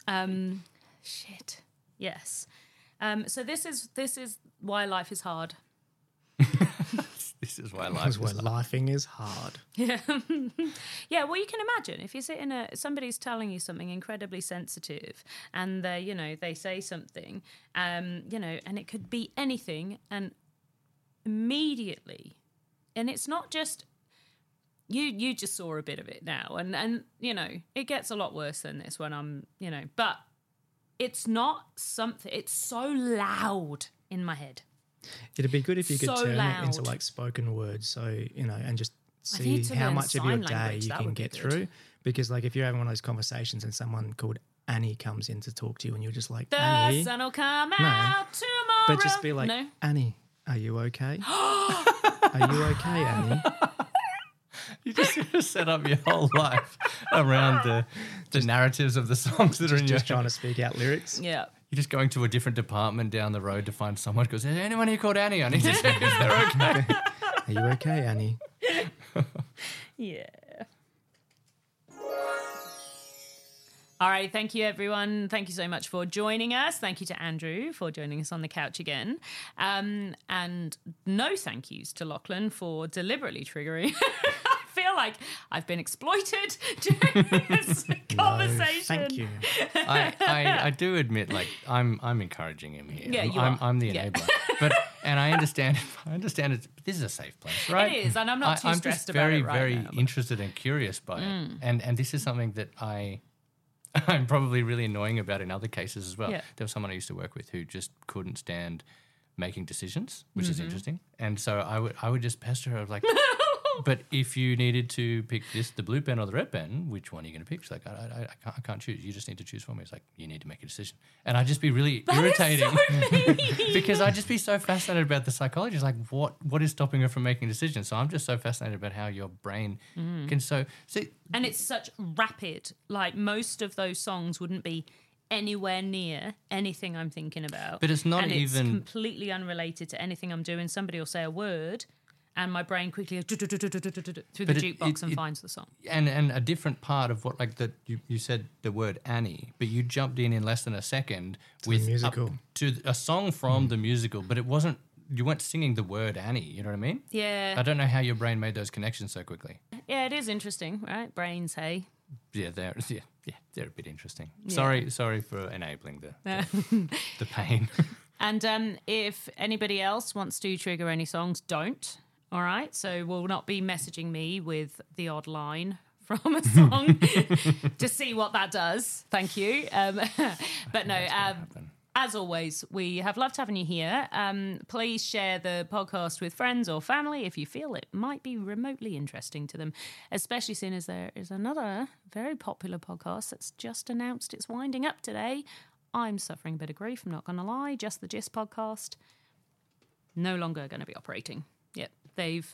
S2: um, shit. Yes. Um, so this is this is why life is hard.
S3: This is why life is
S4: where
S3: like-
S4: lifing is hard.
S2: Yeah. yeah, well you can imagine if you sit in a somebody's telling you something incredibly sensitive and they, you know, they say something, um, you know, and it could be anything and immediately and it's not just you you just saw a bit of it now and and you know, it gets a lot worse than this when I'm, you know, but it's not something it's so loud in my head.
S4: It'd be good if you could
S2: So
S4: turn it into like spoken words, so you know, and just see how much of your day
S2: language,
S4: you can
S2: would be
S4: get through. Because like if you're having one of those conversations and someone called Annie comes in to talk to you, and you're just like
S2: The
S4: Annie,
S2: sun will come out tomorrow.
S4: but just be like
S2: no.
S4: Annie, are you okay? are you okay, Annie?
S3: You're just going to set up your whole life around the the narratives of the songs that are in your
S4: Just trying to speak out lyrics.
S2: Yeah.
S3: You're just going to a different department down the road to find someone who goes, Is anyone here called Annie? I need to check if they're okay.
S4: Are you okay, Annie?
S2: Yeah. All right. Thank you, everyone. Thank you so much for joining us. Thank you to Andrew for joining us on the couch again. Um, and no thank yous to Lachlan for deliberately triggering. I feel like I've been exploited during this conversation.
S4: thank you.
S3: I, I, I do admit, like I'm I'm encouraging him here.
S2: Yeah,
S3: I'm,
S2: you
S3: I'm,
S2: are.
S3: I'm the
S2: Yeah.
S3: enabler. but and I understand. I understand. It's, this is a safe place, right?
S2: is, and I'm not too
S3: I, am
S2: stressed
S3: just
S2: about
S3: very,
S2: it right
S3: very
S2: now, but- Mm.
S3: interested and curious by it, and and this is something that I. I'm probably really annoying about in other cases as well.
S2: Yeah.
S3: There was someone I used to work with who just couldn't stand making decisions, which
S2: Mm-hmm.
S3: is interesting. And so I would I would just pester her like, but if you needed to pick this, the blue pen or the red pen, which one are you going to pick? She's like, I, I, I, can't, I can't choose. You just need to choose for me. It's like, you need to make a decision. And I'd just be really
S2: That
S3: irritating
S2: so
S3: because I'd just be so fascinated about the psychology. It's like, what, what is stopping her from making decisions? So I'm just so fascinated about how your brain
S2: Mm.
S3: can so, see,
S2: and it's such rapid. Like most of those songs wouldn't be anywhere near anything I'm thinking about.
S3: But it's not
S2: and
S3: even-
S2: it's completely unrelated to anything I'm doing. Somebody will say a word, and my brain quickly through the jukebox and finds the song.
S3: and and a different part of what like that you, you said the word Annie, but you jumped in in less than a second with
S4: musical.
S3: to a song from the musical, but it wasn't. You weren't singing the word Annie. You know what I mean?
S2: Yeah,
S3: I don't know how your brain made those connections so quickly.
S2: yeah, it is interesting, right? Brains, hey.
S3: Yeah, they're yeah, yeah, they're a bit interesting. Sorry, sorry for enabling the the, the pain.
S2: And um, if anybody else wants to trigger any songs, don't. All right. So we'll not be messaging me with the odd line from a song to see what that does. Thank you. Um, but no, um, as always, we have loved having you here. Um, please share the podcast with friends or family if you feel it might be remotely interesting to them, especially seeing as there is another very popular podcast that's just announced it's winding up today. I'm suffering a bit of grief, I'm not going to lie. Just the Gist podcast, no longer going to be operating. Yep, they've.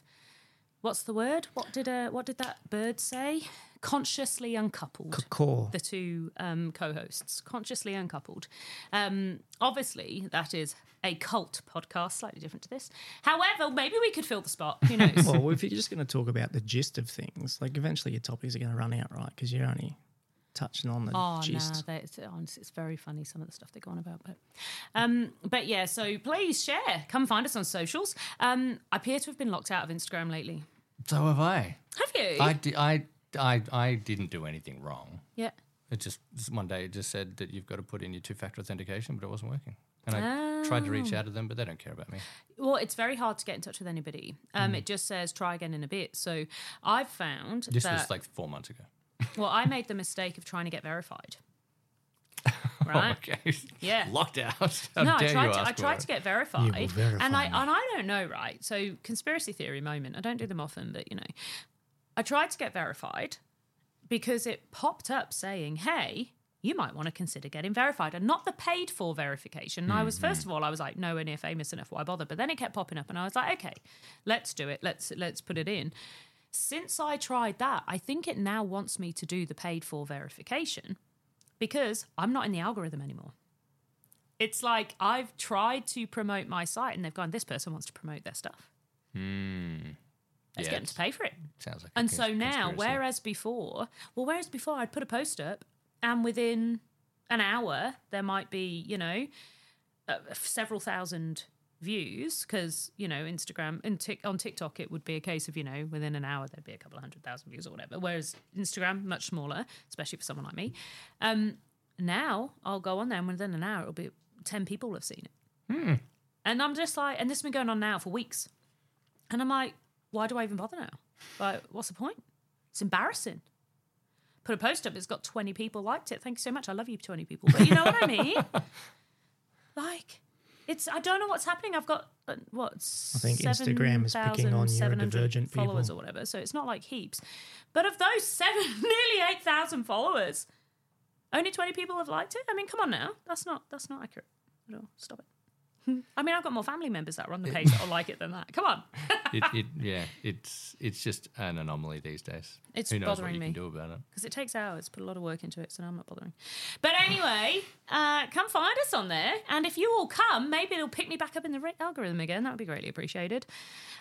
S2: What's the word? What did uh, what did that bird say? Consciously uncoupled
S4: Core.
S2: the two um, co-hosts, consciously uncoupled. Um, obviously, that is a cult podcast, slightly different to this. However, maybe we could fill the spot. Who knows?
S4: Well, if you're just going to talk about the gist of things, like eventually your topics are going to run out, right? Because you're only touching on the
S2: Oh
S4: gist.
S2: no, it's, honestly, it's very funny some of the stuff they go on about. But, um, but yeah, so please share. Come find us on socials. Um, I appear to have been locked out of Instagram lately.
S3: so have I.
S2: Have you?
S3: I, di- I, I, I didn't do anything wrong.
S2: yeah.
S3: It just just one day it just said that you've got to put in your two factor authentication, but it wasn't working. And I tried to reach out to them, but they don't care about me.
S2: Well, it's very hard to get in touch with anybody. Um, It just says try again in a bit. So I've found
S3: This
S2: that
S3: was like four months ago.
S2: Well, I made the mistake of trying to get verified. Right?
S3: okay.
S2: Yeah.
S3: Locked out. How
S2: no, I tried. To, I tried
S3: for
S2: to get verified,
S4: will verify
S2: and I and I don't know, right? So conspiracy theory moment. I don't do them often, but you know, I tried to get verified because it popped up saying, "Hey, you might want to consider getting verified," and not the paid for verification. And I was
S3: Mm-hmm.
S2: first of all, I was like, nowhere near famous enough. Why bother? But then it kept popping up, and I was like, okay, let's do it. Let's let's put it in. Since I tried that, I think it now wants me to do the paid for verification because I'm not in the algorithm anymore. It's like I've tried to promote my site and they've gone, this person wants to promote their stuff. Let's
S3: Yeah,
S2: get them to pay for it.
S3: Sounds like.
S2: And
S3: cons-
S2: so now,
S3: conspiracy.
S2: whereas before, well, whereas before I'd put a post up and within an hour there might be, you know, uh, several thousand views because you know Instagram and Tik on TikTok it would be a case of you know within an hour there'd be a couple of hundred thousand views or whatever. Whereas Instagram much smaller, especially for someone like me. Um, now I'll go on there and within an hour it'll be ten people have seen it, and I'm just like, and this has been going on now for weeks, and I'm like, why do I even bother now? Like, what's the point? It's embarrassing. Put a post up, it's got 20 people liked it. Thank you so much. I love you, 20 people. But you know what I mean? Like, it's, I don't know what's happening. I've got, uh, what,
S4: I think Instagram is picking on
S2: 7,700
S4: neurodivergent
S2: followers
S4: people.
S2: or whatever. So it's not like heaps. But of those seven, nearly 8,000 followers, only 20 people have liked it. I mean, come on now. That's not, that's not accurate at all. Stop it. I mean, I've got more family members that are on the page that will like it than that. Come on.
S3: it, it, yeah, it's it's just an anomaly these days.
S2: It's
S3: Who knows what
S2: bothering
S3: you
S2: me.
S3: can do about it?
S2: because it takes hours, put a lot of work into it, so I'm not bothering. But anyway, uh, come find us on there, and if you all come, maybe it'll pick me back up in the re- algorithm again. That would be greatly appreciated.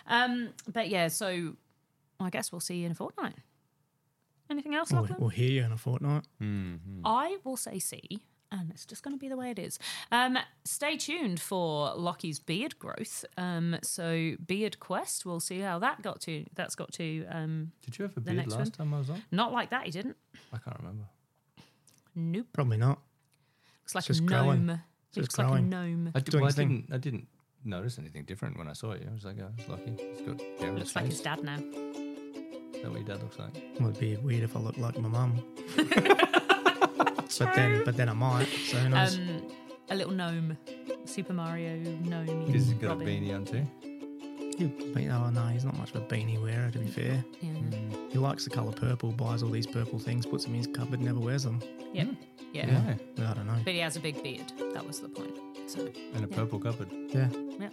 S2: Um, but yeah, so I guess we'll see you in a fortnight. Anything else,
S4: We'll,
S2: Lachlan?
S4: we'll hear you in a fortnight.
S2: I will say see, and it's just going to be the way it is. Um, stay tuned for Lockie's beard growth. Um, so beard quest, we'll see how that got to. That's got to. Um,
S3: Did you have a beard
S2: next
S3: last time I was on?
S2: not like that. He didn't.
S3: I can't remember.
S2: Nope.
S4: Probably not.
S2: Looks like
S4: just
S2: a
S4: growing.
S2: gnome. He
S4: just
S2: looks like a
S4: growing.
S2: gnome.
S3: I, well, I didn't. I didn't notice anything different when I saw you. I was like, oh, it's lucky. He's got hair on his
S2: Looks like his dad now.
S3: Is that what your dad looks like?
S4: It would be weird if I looked like my mum. but then, but then I might. So who knows?
S2: Um, a little gnome, Super Mario gnome.
S3: He's got
S2: Robin.
S3: a beanie on too.
S4: He'd be- oh no, he's not much of a beanie wearer. To be fair,
S2: Yeah.
S4: he likes the color purple. Buys all these purple things, puts them in his cupboard, never wears them.
S2: Yeah. Yeah.
S3: Yeah.
S4: But I don't know.
S2: But he has a big beard. That was the point. So.
S3: And a purple cupboard.
S4: Yeah.
S2: Yeah.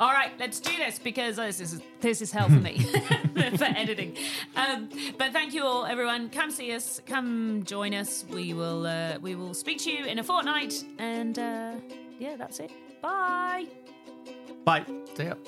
S2: All right, let's do this because this is this is hell for me for editing. Um, but thank you all, everyone. Come see us. Come join us. We will uh, we will speak to you in a fortnight. And uh, yeah, that's it. Bye.
S4: Bye.
S3: Stay up.